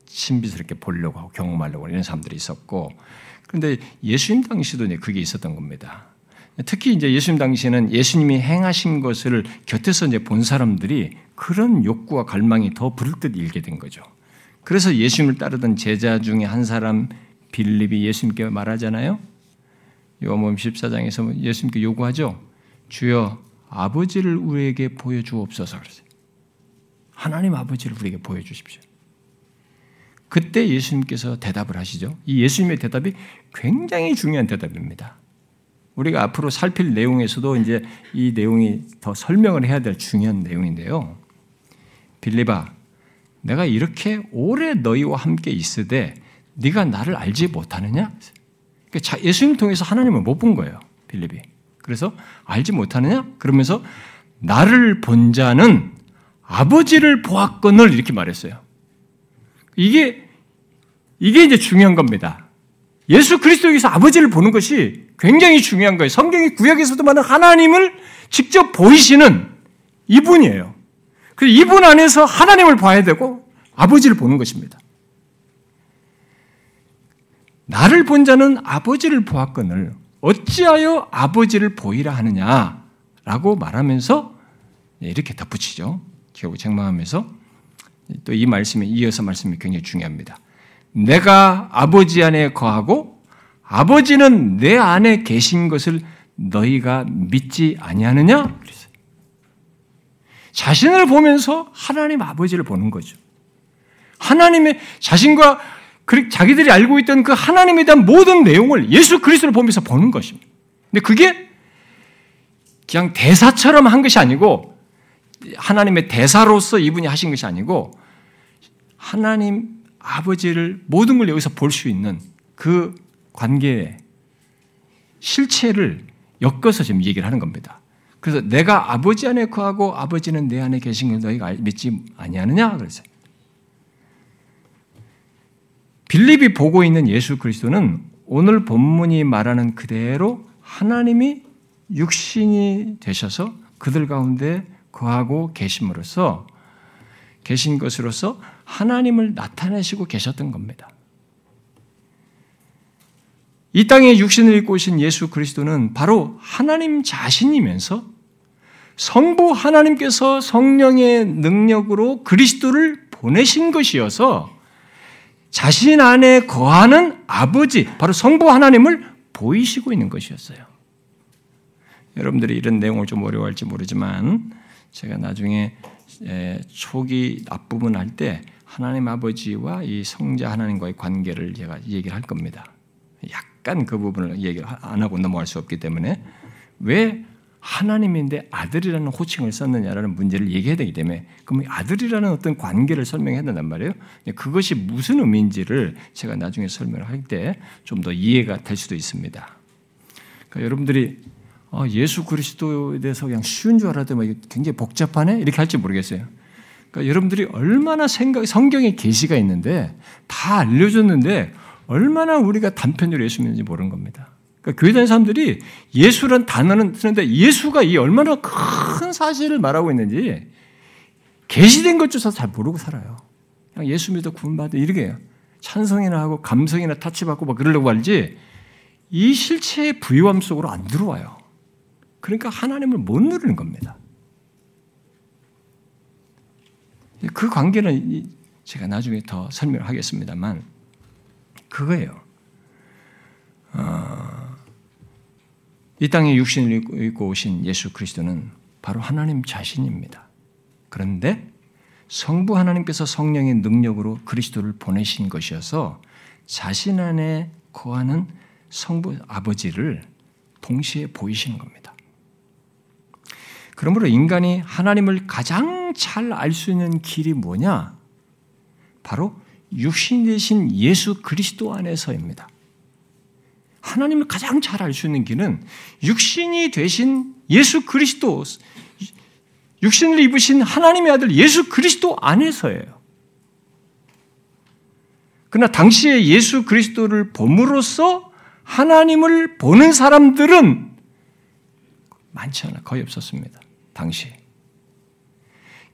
S1: 신비스럽게 보려고 하고 경험하려고 이런 사람들이 있었고, 그런데 예수님 당시도 그게 있었던 겁니다. 특히 이제 예수님 당시에는 예수님이 행하신 것을 곁에서 이제 본 사람들이 그런 욕구와 갈망이 더 부를 듯 일게 된 거죠. 그래서 예수님을 따르던 제자 중에 한 사람 빌립이 예수님께 말하잖아요. 요한복음 14장에서 예수님께 요구하죠. 주여 아버지를 우리에게 보여 주옵소서 그러세요. 하나님 아버지를 우리에게 보여주십시오. 그때 예수님께서 대답을 하시죠. 이 예수님의 대답이 굉장히 중요한 대답입니다. 우리가 앞으로 살필 내용에서도 이제 이 내용이 더 설명을 해야 될 중요한 내용인데요. 빌리바, 내가 이렇게 오래 너희와 함께 있으되 네가 나를 알지 못하느냐? 그러니까 예수님 통해서 하나님을 못 본 거예요. 빌립이. 그래서 알지 못하느냐? 그러면서 나를 본 자는 아버지를 보았건을 이렇게 말했어요. 이게 이게 이제 중요한 겁니다. 예수 그리스도에서 아버지를 보는 것이 굉장히 중요한 거예요. 성경의 구약에서도 말하는 하나님을 직접 보이시는 이분이에요. 그 이분 안에서 하나님을 봐야 되고 아버지를 보는 것입니다. 나를 본 자는 아버지를 보았거늘 어찌하여 아버지를 보이라 하느냐라고 말하면서 이렇게 덧붙이죠. 결국 책망하면서 또 이 말씀에 이어서 말씀이 굉장히 중요합니다. 내가 아버지 안에 거하고 아버지는 내 안에 계신 것을 너희가 믿지 아니하느냐? 자신을 보면서 하나님 아버지를 보는 거죠. 하나님의 자신과 자기들이 알고 있던 그 하나님에 대한 모든 내용을 예수 그리스도를 보면서 보는 것입니다. 근데 그게 그냥 대사처럼 한 것이 아니고 하나님의 대사로서 이분이 하신 것이 아니고 하나님 아버지를 모든 걸 여기서 볼 수 있는 그 관계의 실체를 엮어서 지금 얘기를 하는 겁니다. 그래서 내가 아버지 안에 거하고 아버지는 내 안에 계신 걸 너희가 믿지 아니하느냐 그랬어요. 빌립이 보고 있는 예수 그리스도는 오늘 본문이 말하는 그대로 하나님이 육신이 되셔서 그들 가운데 거하고 계심으로써 계신 것으로서 하나님을 나타내시고 계셨던 겁니다. 이 땅에 육신을 입고 오신 예수 그리스도는 바로 하나님 자신이면서 성부 하나님께서 성령의 능력으로 그리스도를 보내신 것이어서 자신 안에 거하는 아버지, 바로 성부 하나님을 보이시고 있는 것이었어요. 여러분들이 이런 내용을 좀 어려워할지 모르지만 제가 나중에 초기 앞부분 할 때 하나님 아버지와 이 성자 하나님과의 관계를 제가 얘기를 할 겁니다. 약간 그 부분을 얘기를 안 하고 넘어갈 수 없기 때문에 왜 하나님인데 아들이라는 호칭을 썼느냐라는 문제를 얘기해야 되기 때문에 그럼 아들이라는 어떤 관계를 설명해야 된단 말이에요. 그것이 무슨 의미인지를 제가 나중에 설명을 할 때 좀 더 이해가 될 수도 있습니다. 그러니까 여러분들이 어, 예수 그리스도에 대해서 그냥 쉬운 줄 알았더니 굉장히 복잡하네 이렇게 할지 모르겠어요. 그러니까 여러분들이 얼마나 생각 성경에 계시가 있는데 다 알려줬는데 얼마나 우리가 단편으로 예수 믿는지 모르는 겁니다. 그러니까 교회 다니는 사람들이 예수란 단어는 쓰는데 예수가 이 얼마나 큰 사실을 말하고 있는지 계시된 것조차 잘 모르고 살아요. 그냥 예수 믿어 구원받아 이렇게 해요. 찬성이나 하고 감성이나 타치받고 막 그러려고 하지 이 실체의 부유함 속으로 안 들어와요. 그러니까 하나님을 못 누리는 겁니다. 그 관계는 제가 나중에 더 설명을 하겠습니다만 그거예요. 어, 이 땅에 육신을 입고 오신 예수 그리스도는 바로 하나님 자신입니다. 그런데 성부 하나님께서 성령의 능력으로 그리스도를 보내신 것이어서 자신 안에 거하는 성부 아버지를 동시에 보이시는 겁니다. 그러므로 인간이 하나님을 가장 잘 알 수 있는 길이 뭐냐? 바로 육신 되신 예수 그리스도 안에서입니다. 하나님을 가장 잘 알 수 있는 길은 육신이 되신 예수 그리스도, 육신을 입으신 하나님의 아들 예수 그리스도 안에서예요. 그러나 당시에 예수 그리스도를 봄으로써 하나님을 보는 사람들은 많지 않아, 거의 없었습니다. 당시.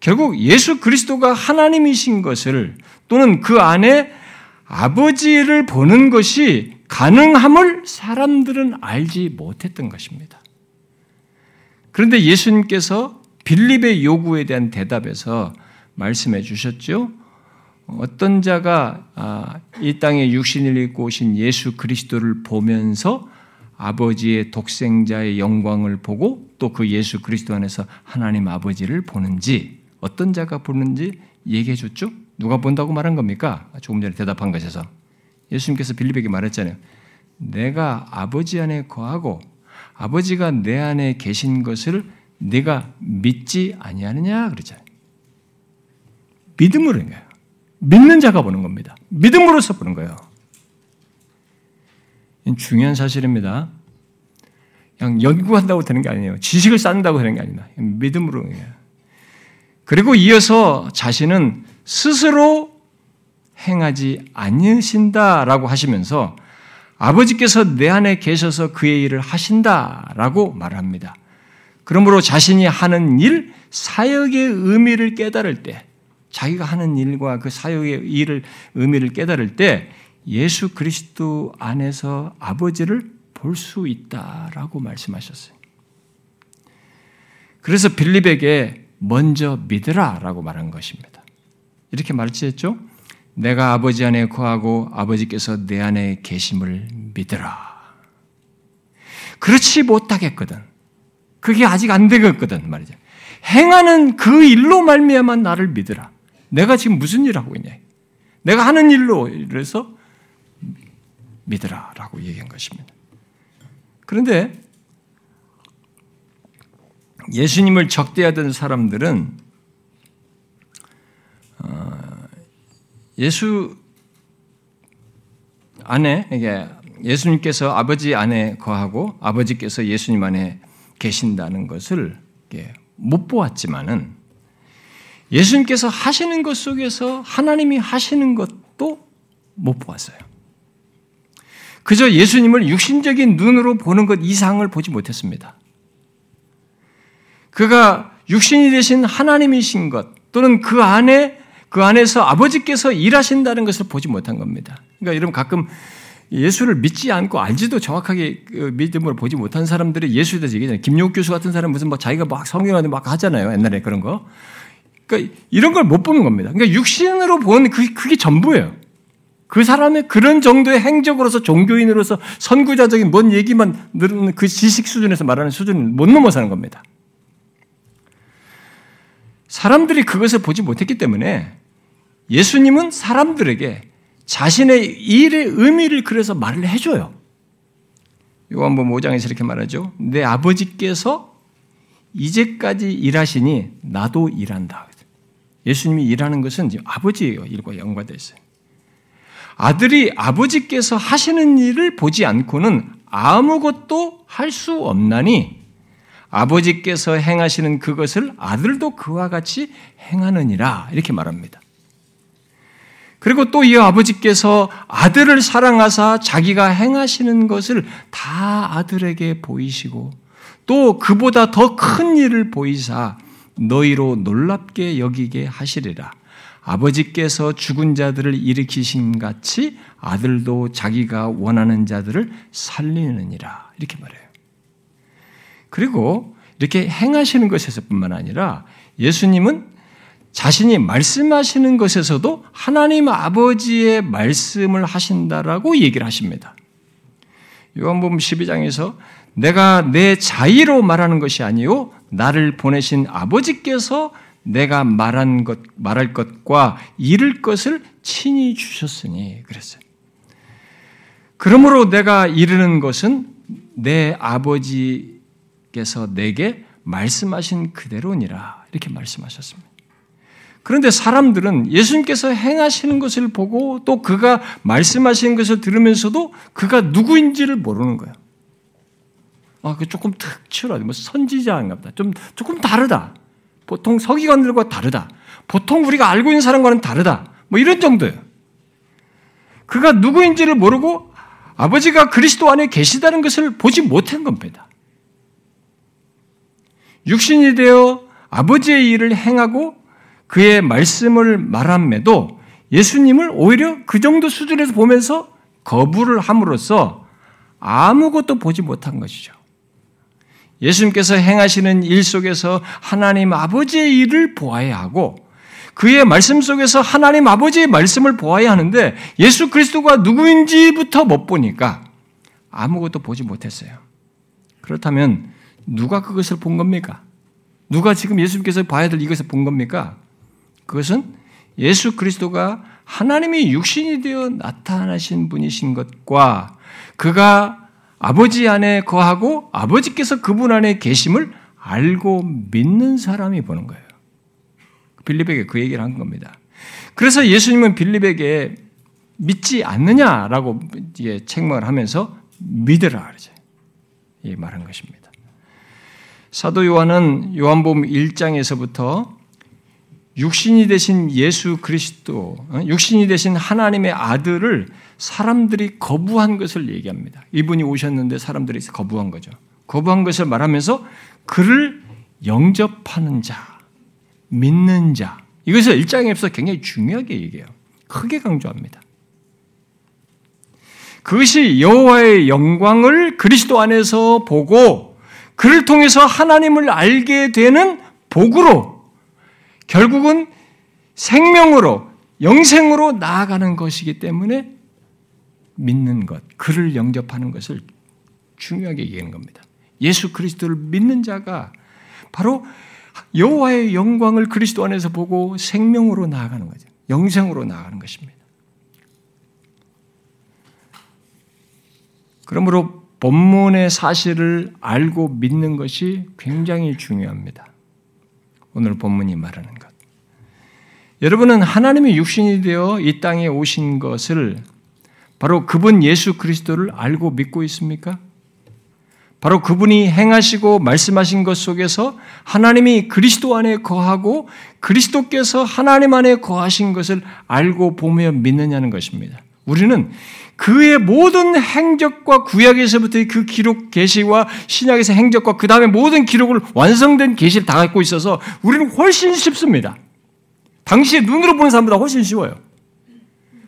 S1: 결국 예수 그리스도가 하나님이신 것을 또는 그 안에 아버지를 보는 것이 가능함을 사람들은 알지 못했던 것입니다. 그런데 예수님께서 빌립의 요구에 대한 대답에서 말씀해 주셨죠. 어떤 자가 아, 이 땅에 육신을 입고 오신 예수 그리스도를 보면서 아버지의 독생자의 영광을 보고 또 그 예수 그리스도 안에서 하나님 아버지를 보는지 어떤 자가 보는지 얘기해 줬죠? 누가 본다고 말한 겁니까? 조금 전에 대답한 것에서 예수님께서 빌립에게 말했잖아요. 내가 아버지 안에 거하고 아버지가 내 안에 계신 것을 네가 믿지 아니하느냐 그러잖아요. 믿음으로 거예요. 믿는 자가 보는 겁니다. 믿음으로서 보는 거예요. 중요한 사실입니다. 그냥 연구한다고 되는 게 아니에요. 지식을 쌓는다고 되는 게 아닙니다. 믿음으로. 그리고 이어서 자신은 스스로 행하지 않으신다라고 하시면서 아버지께서 내 안에 계셔서 그의 일을 하신다라고 말합니다. 그러므로 자신이 하는 일, 사역의 의미를 깨달을 때, 자기가 하는 일과 그 사역의 일을 의미를 깨달을 때 예수 그리스도 안에서 아버지를 볼 수 있다라고 말씀하셨어요. 그래서 빌립에게 먼저 믿으라라고 말한 것입니다. 이렇게 말했죠. 내가 아버지 안에 거하고 아버지께서 내 안에 계심을 믿으라. 그렇지 못하겠거든. 그게 아직 안 되겠거든 말이죠. 행하는 그 일로 말미암아 나를 믿으라. 내가 지금 무슨 일을 하고 있냐? 내가 하는 일로 이래서 믿으라 라고 얘기한 것입니다. 그런데 예수님을 적대하던 사람들은 어, 예수 안에 예수님께서 아버지 안에 거하고 아버지께서 예수님 안에 계신다는 것을 못 보았지만은 예수님께서 하시는 것 속에서 하나님이 하시는 것도 못 보았어요. 그저 예수님을 육신적인 눈으로 보는 것 이상을 보지 못했습니다. 그가 육신이 되신 하나님이신 것 또는 그 안에 그 안에서 아버지께서 일하신다는 것을 보지 못한 겁니다. 그러니까 여러분 가끔 예수를 믿지 않고 알지도 정확하게 그 믿음으로 보지 못한 사람들이 예수에 대해서 얘기하잖아요. 김용욱 교수 같은 사람 무슨 막 자기가 막 성경하는데 막 하잖아요. 옛날에 그런 거. 그러니까 이런 걸 못 보는 겁니다. 그러니까 육신으로 본 그, 그게 전부예요. 그 사람의 그런 정도의 행적으로서 종교인으로서 선구자적인 뭔 얘기만 늘은 그 지식 수준에서 말하는 수준을 못 넘어서는 겁니다. 사람들이 그것을 보지 못했기 때문에 예수님은 사람들에게 자신의 일의 의미를 그래서 말을 해줘요. 요한복음 5장에서 이렇게 말하죠. 내 아버지께서 이제까지 일하시니 나도 일한다. 예수님이 일하는 것은 아버지의 일과 연관되어 있어요. 아들이 아버지께서 하시는 일을 보지 않고는 아무것도 할 수 없나니 아버지께서 행하시는 그것을 아들도 그와 같이 행하느니라 이렇게 말합니다. 그리고 또 이 아버지께서 아들을 사랑하사 자기가 행하시는 것을 다 아들에게 보이시고 또 그보다 더 큰 일을 보이사 너희로 놀랍게 여기게 하시리라. 아버지께서 죽은 자들을 일으키신 같이 아들도 자기가 원하는 자들을 살리느니라. 이렇게 말해요. 그리고 이렇게 행하시는 것에서뿐만 아니라 예수님은 자신이 말씀하시는 것에서도 하나님 아버지의 말씀을 하신다라고 얘기를 하십니다. 요한복음 12장에서 내가 내 자의로 말하는 것이 아니요 나를 보내신 아버지께서 내가 말한 것 말할 것과 이를 것을 친히 주셨으니 그랬어요. 그러므로 내가 이르는 것은 내 아버지께서 내게 말씀하신 그대로니라 이렇게 말씀하셨습니다. 그런데 사람들은 예수님께서 행하시는 것을 보고 또 그가 말씀하시는 것을 들으면서도 그가 누구인지를 모르는 거예요. 아, 그 조금 특출하다. 뭐 선지자인가 보다. 좀, 조금 다르다. 보통 서기관들과 다르다. 보통 우리가 알고 있는 사람과는 다르다. 뭐 이런 정도예요. 그가 누구인지를 모르고 아버지가 그리스도 안에 계시다는 것을 보지 못한 겁니다. 육신이 되어 아버지의 일을 행하고 그의 말씀을 말함에도 예수님을 오히려 그 정도 수준에서 보면서 거부를 함으로써 아무것도 보지 못한 것이죠. 예수님께서 행하시는 일 속에서 하나님 아버지의 일을 보아야 하고 그의 말씀 속에서 하나님 아버지의 말씀을 보아야 하는데 예수 그리스도가 누구인지부터 못 보니까 아무것도 보지 못했어요. 그렇다면 누가 그것을 본 겁니까? 누가 지금 예수님께서 봐야 될 이것을 본 겁니까? 그것은 예수 그리스도가 하나님이 육신이 되어 나타나신 분이신 것과 그가 아버지 안에 거하고 아버지께서 그분 안에 계심을 알고 믿는 사람이 보는 거예요. 빌립에게 그 얘기를 한 겁니다. 그래서 예수님은 빌립에게 믿지 않느냐라고 책망을 하면서 믿으라 그러죠. 이 말한 것입니다. 사도 요한은 요한복음 1장에서부터 육신이 되신 예수 그리스도, 어? 육신이 되신 하나님의 아들을 사람들이 거부한 것을 얘기합니다. 이분이 오셨는데 사람들이 거부한 거죠. 거부한 것을 말하면서 그를 영접하는 자, 믿는 자. 이것을 일장에서 굉장히 중요하게 얘기해요. 크게 강조합니다. 그것이 여호와의 영광을 그리스도 안에서 보고 그를 통해서 하나님을 알게 되는 복으로 결국은 생명으로 영생으로 나아가는 것이기 때문에 믿는 것, 그를 영접하는 것을 중요하게 얘기하는 겁니다. 예수 그리스도를 믿는 자가 바로 여호와의 영광을 그리스도 안에서 보고 생명으로 나아가는 거죠. 영생으로 나아가는 것입니다. 그러므로 본문의 사실을 알고 믿는 것이 굉장히 중요합니다. 오늘 본문이 말하는 것. 여러분은 하나님의 육신이 되어 이 땅에 오신 것을 바로 그분 예수 그리스도를 알고 믿고 있습니까? 바로 그분이 행하시고 말씀하신 것 속에서 하나님이 그리스도 안에 거하고 그리스도께서 하나님 안에 거하신 것을 알고 보며 믿느냐는 것입니다. 우리는 그의 모든 행적과 구약에서부터의 그 기록 계시와 신약에서 행적과 그 다음에 모든 기록을 완성된 계시를 다 갖고 있어서 우리는 훨씬 쉽습니다. 당시에 눈으로 보는 사람보다 훨씬 쉬워요.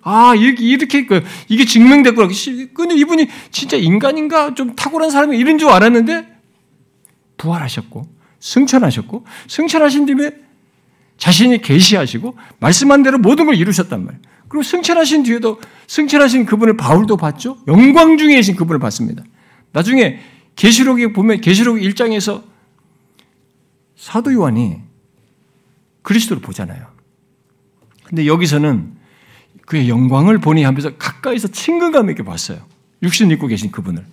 S1: 아, 이렇게, 이렇게, 그, 이게 증명됐구나. 근데 이분이 진짜 인간인가? 좀 탁월한 사람이 이런 줄 알았는데, 부활하셨고, 승천하셨고, 승천하신 뒤에 자신이 계시하시고, 말씀한 대로 모든 걸 이루셨단 말이에요. 그리고 승천하신 뒤에도, 승천하신 그분을 바울도 봤죠? 영광 중에 계신 그분을 봤습니다. 나중에 계시록에 보면, 계시록 1장에서 사도 요한이 그리스도를 보잖아요. 근데 여기서는 그의 영광을 보니 하면서 가까이서 친근감 있게 봤어요. 육신 입고 계신 그분을.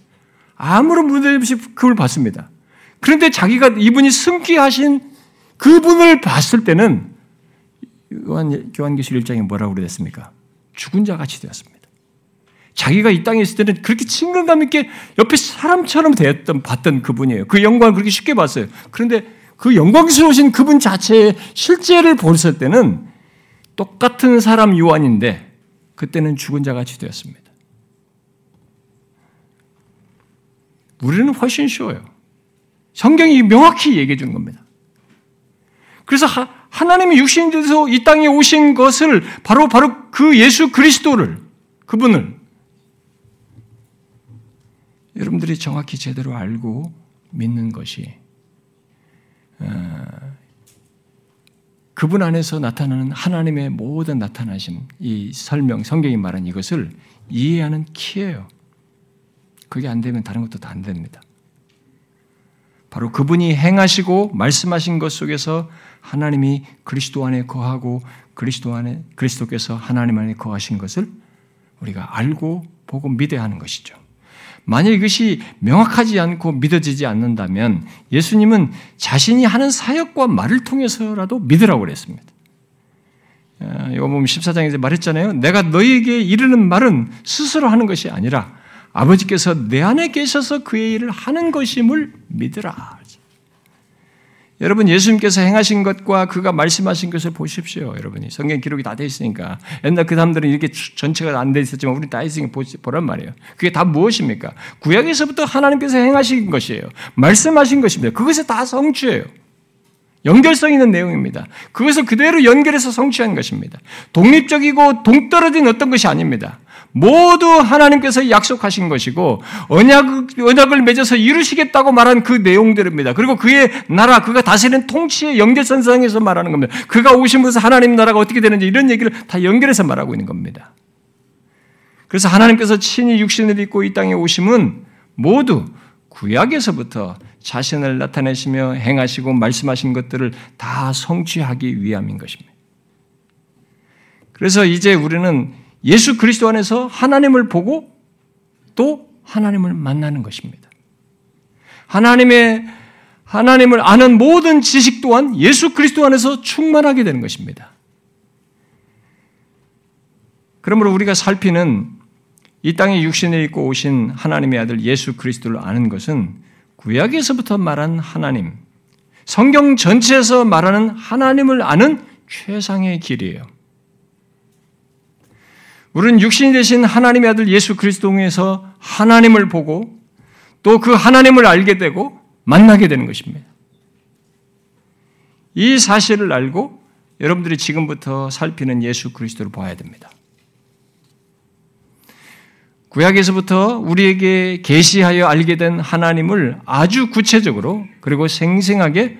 S1: 아무런 문제 없이 그걸 봤습니다. 그런데 자기가 이분이 승귀하신 그분을 봤을 때는 요한, 교환계시 1장에 뭐라고 그랬습니까? 죽은 자 같이 되었습니다. 자기가 이 땅에 있을 때는 그렇게 친근감 있게 옆에 사람처럼 되었던, 봤던 그분이에요. 그 영광을 그렇게 쉽게 봤어요. 그런데 그 영광스러우신 그분 자체의 실제를 보셨을 때는 똑같은 사람 요한인데 그때는 죽은 자 같이 되었습니다. 우리는 훨씬 쉬워요. 성경이 명확히 얘기해 준 겁니다. 그래서 하, 나님이 육신이 돼서 이 땅에 오신 것을 바로 바로 그 예수 그리스도를 그분을 여러분들이 정확히 제대로 알고 믿는 것이 어, 그분 안에서 나타나는 하나님의 모든 나타나심, 이 설명, 성경이 말한 이것을 이해하는 키예요. 그게 안 되면 다른 것도 다 안 됩니다. 바로 그분이 행하시고 말씀하신 것 속에서 하나님이 그리스도 안에 거하고 그리스도 안에 그리스도께서 하나님 안에 거하신 것을 우리가 알고 보고 믿어야 하는 것이죠. 만약 이것이 명확하지 않고 믿어지지 않는다면 예수님은 자신이 하는 사역과 말을 통해서라도 믿으라고 그랬습니다. 이거 보면 14장에서 말했잖아요. 내가 너희에게 이르는 말은 스스로 하는 것이 아니라 아버지께서 내 안에 계셔서 그의 일을 하는 것임을 믿으라. 여러분 예수님께서 행하신 것과 그가 말씀하신 것을 보십시오. 여러분이 성경 기록이 다 돼 있으니까 옛날 그 사람들은 이렇게 전체가 안 돼 있었지만 우리 다 있으니까 보란 말이에요. 그게 다 무엇입니까? 구약에서부터 하나님께서 행하신 것이에요. 말씀하신 것입니다. 그것이 다 성취예요. 연결성 있는 내용입니다. 그것을 그대로 연결해서 성취한 것입니다. 독립적이고 동떨어진 어떤 것이 아닙니다. 모두 하나님께서 약속하신 것이고 언약 언약을 맺어서 이루시겠다고 말한 그 내용들입니다. 그리고 그의 나라, 그가 다스리는 통치의 연결선상에서 말하는 겁니다. 그가 오시면서 하나님 나라가 어떻게 되는지 이런 얘기를 다 연결해서 말하고 있는 겁니다. 그래서 하나님께서 친히 육신을 입고 이 땅에 오심은 모두 구약에서부터 자신을 나타내시며 행하시고 말씀하신 것들을 다 성취하기 위함인 것입니다. 그래서 이제 우리는 예수 그리스도 안에서 하나님을 보고 또 하나님을 만나는 것입니다. 하나님의 하나님을 아는 모든 지식 또한 예수 그리스도 안에서 충만하게 되는 것입니다. 그러므로 우리가 살피는 이 땅에 육신을 입고 오신 하나님의 아들 예수 그리스도를 아는 것은 구약에서부터 말한 하나님, 성경 전체에서 말하는 하나님을 아는 최상의 길이에요. 우리는 육신이 되신 하나님의 아들 예수 그리스도에서 하나님을 보고 또 그 하나님을 알게 되고 만나게 되는 것입니다. 이 사실을 알고 여러분들이 지금부터 살피는 예수 그리스도를 봐야 됩니다. 구약에서부터 우리에게 계시하여 알게 된 하나님을 아주 구체적으로 그리고 생생하게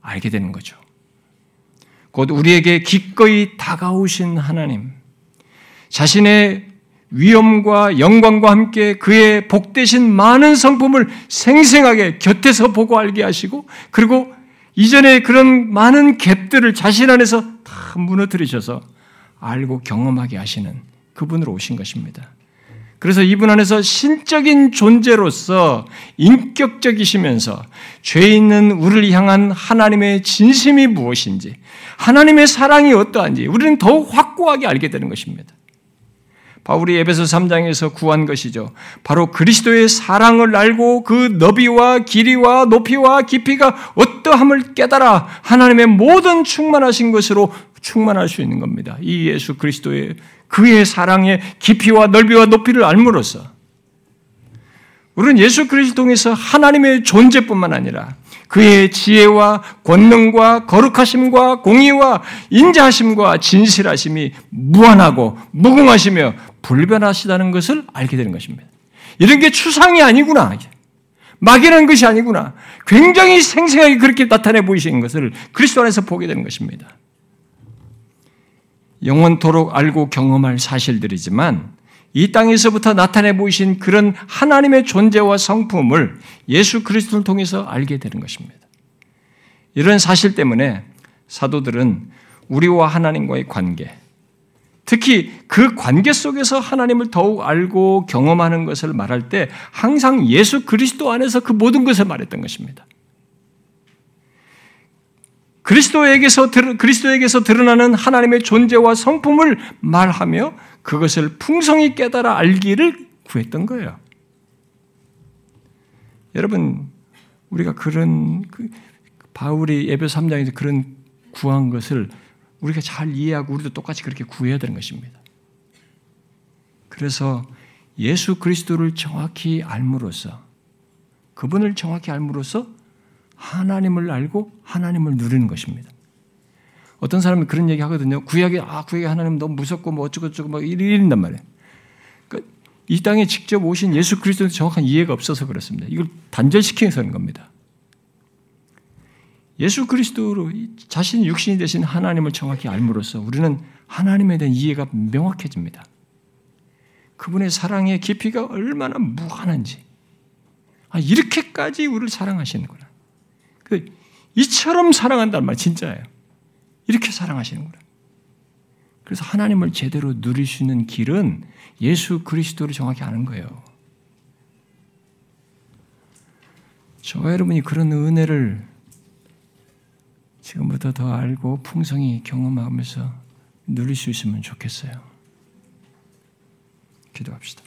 S1: 알게 되는 거죠. 곧 우리에게 기꺼이 다가오신 하나님, 자신의 위엄과 영광과 함께 그의 복되신 많은 성품을 생생하게 곁에서 보고 알게 하시고 그리고 이전에 그런 많은 갭들을 자신 안에서 다 무너뜨리셔서 알고 경험하게 하시는 그분으로 오신 것입니다. 그래서 이분 안에서 신적인 존재로서 인격적이시면서 죄 있는 우리를 향한 하나님의 진심이 무엇인지, 하나님의 사랑이 어떠한지 우리는 더욱 확고하게 알게 되는 것입니다. 바울이 에베소 3장에서 구한 것이죠. 바로 그리스도의 사랑을 알고 그 너비와 길이와 높이와 깊이가 어떠함을 깨달아 하나님의 모든 충만하신 것으로 충만할 수 있는 겁니다. 이 예수 그리스도의 그의 사랑의 깊이와 넓이와 높이를 알므로써 우리는 예수 그리스도 통해서 하나님의 존재뿐만 아니라 그의 지혜와 권능과 거룩하심과 공의와 인자하심과 진실하심이 무한하고 무궁하시며 불변하시다는 것을 알게 되는 것입니다. 이런 게 추상이 아니구나. 막연한 것이 아니구나. 굉장히 생생하게 그렇게 나타내 보이시는 것을 그리스도 안에서 보게 되는 것입니다. 영원토록 알고 경험할 사실들이지만 이 땅에서부터 나타내 보이신 그런 하나님의 존재와 성품을 예수 그리스도를 통해서 알게 되는 것입니다. 이런 사실 때문에 사도들은 우리와 하나님과의 관계, 특히 그 관계 속에서 하나님을 더욱 알고 경험하는 것을 말할 때 항상 예수 그리스도 안에서 그 모든 것을 말했던 것입니다. 그리스도에게서 그리스도에게서 드러나는 하나님의 존재와 성품을 말하며 그것을 풍성히 깨달아 알기를 구했던 거예요. 여러분 우리가 그런 그 바울이 에베소 3장에서 그런 구한 것을 우리가 잘 이해하고 우리도 똑같이 그렇게 구해야 되는 것입니다. 그래서 예수 그리스도를 정확히 알므로써 그분을 정확히 알므로써 하나님을 알고 하나님을 누리는 것입니다. 어떤 사람이 그런 얘기 하거든요. 구약에 아 구약에 하나님 너무 무섭고 뭐 어쩌고 저쩌고 막 이런단 말이에요. 그러니까 이 땅에 직접 오신 예수 그리스도에 정확한 이해가 없어서 그렇습니다. 이걸 단절시켜서 하는 겁니다. 예수 그리스도로 자신 육신이 되신 하나님을 정확히 알므로써 우리는 하나님에 대한 이해가 명확해집니다. 그분의 사랑의 깊이가 얼마나 무한한지. 아, 이렇게까지 우리를 사랑하시는구나. 그 이처럼 사랑한단 말 진짜예요. 이렇게 사랑하시는구나. 그래서 하나님을 제대로 누릴 수 있는 길은 예수 그리스도를 정확히 아는 거예요. 저와 여러분이 그런 은혜를 지금부터 더 알고 풍성히 경험하면서 누릴 수 있으면 좋겠어요. 기도합시다.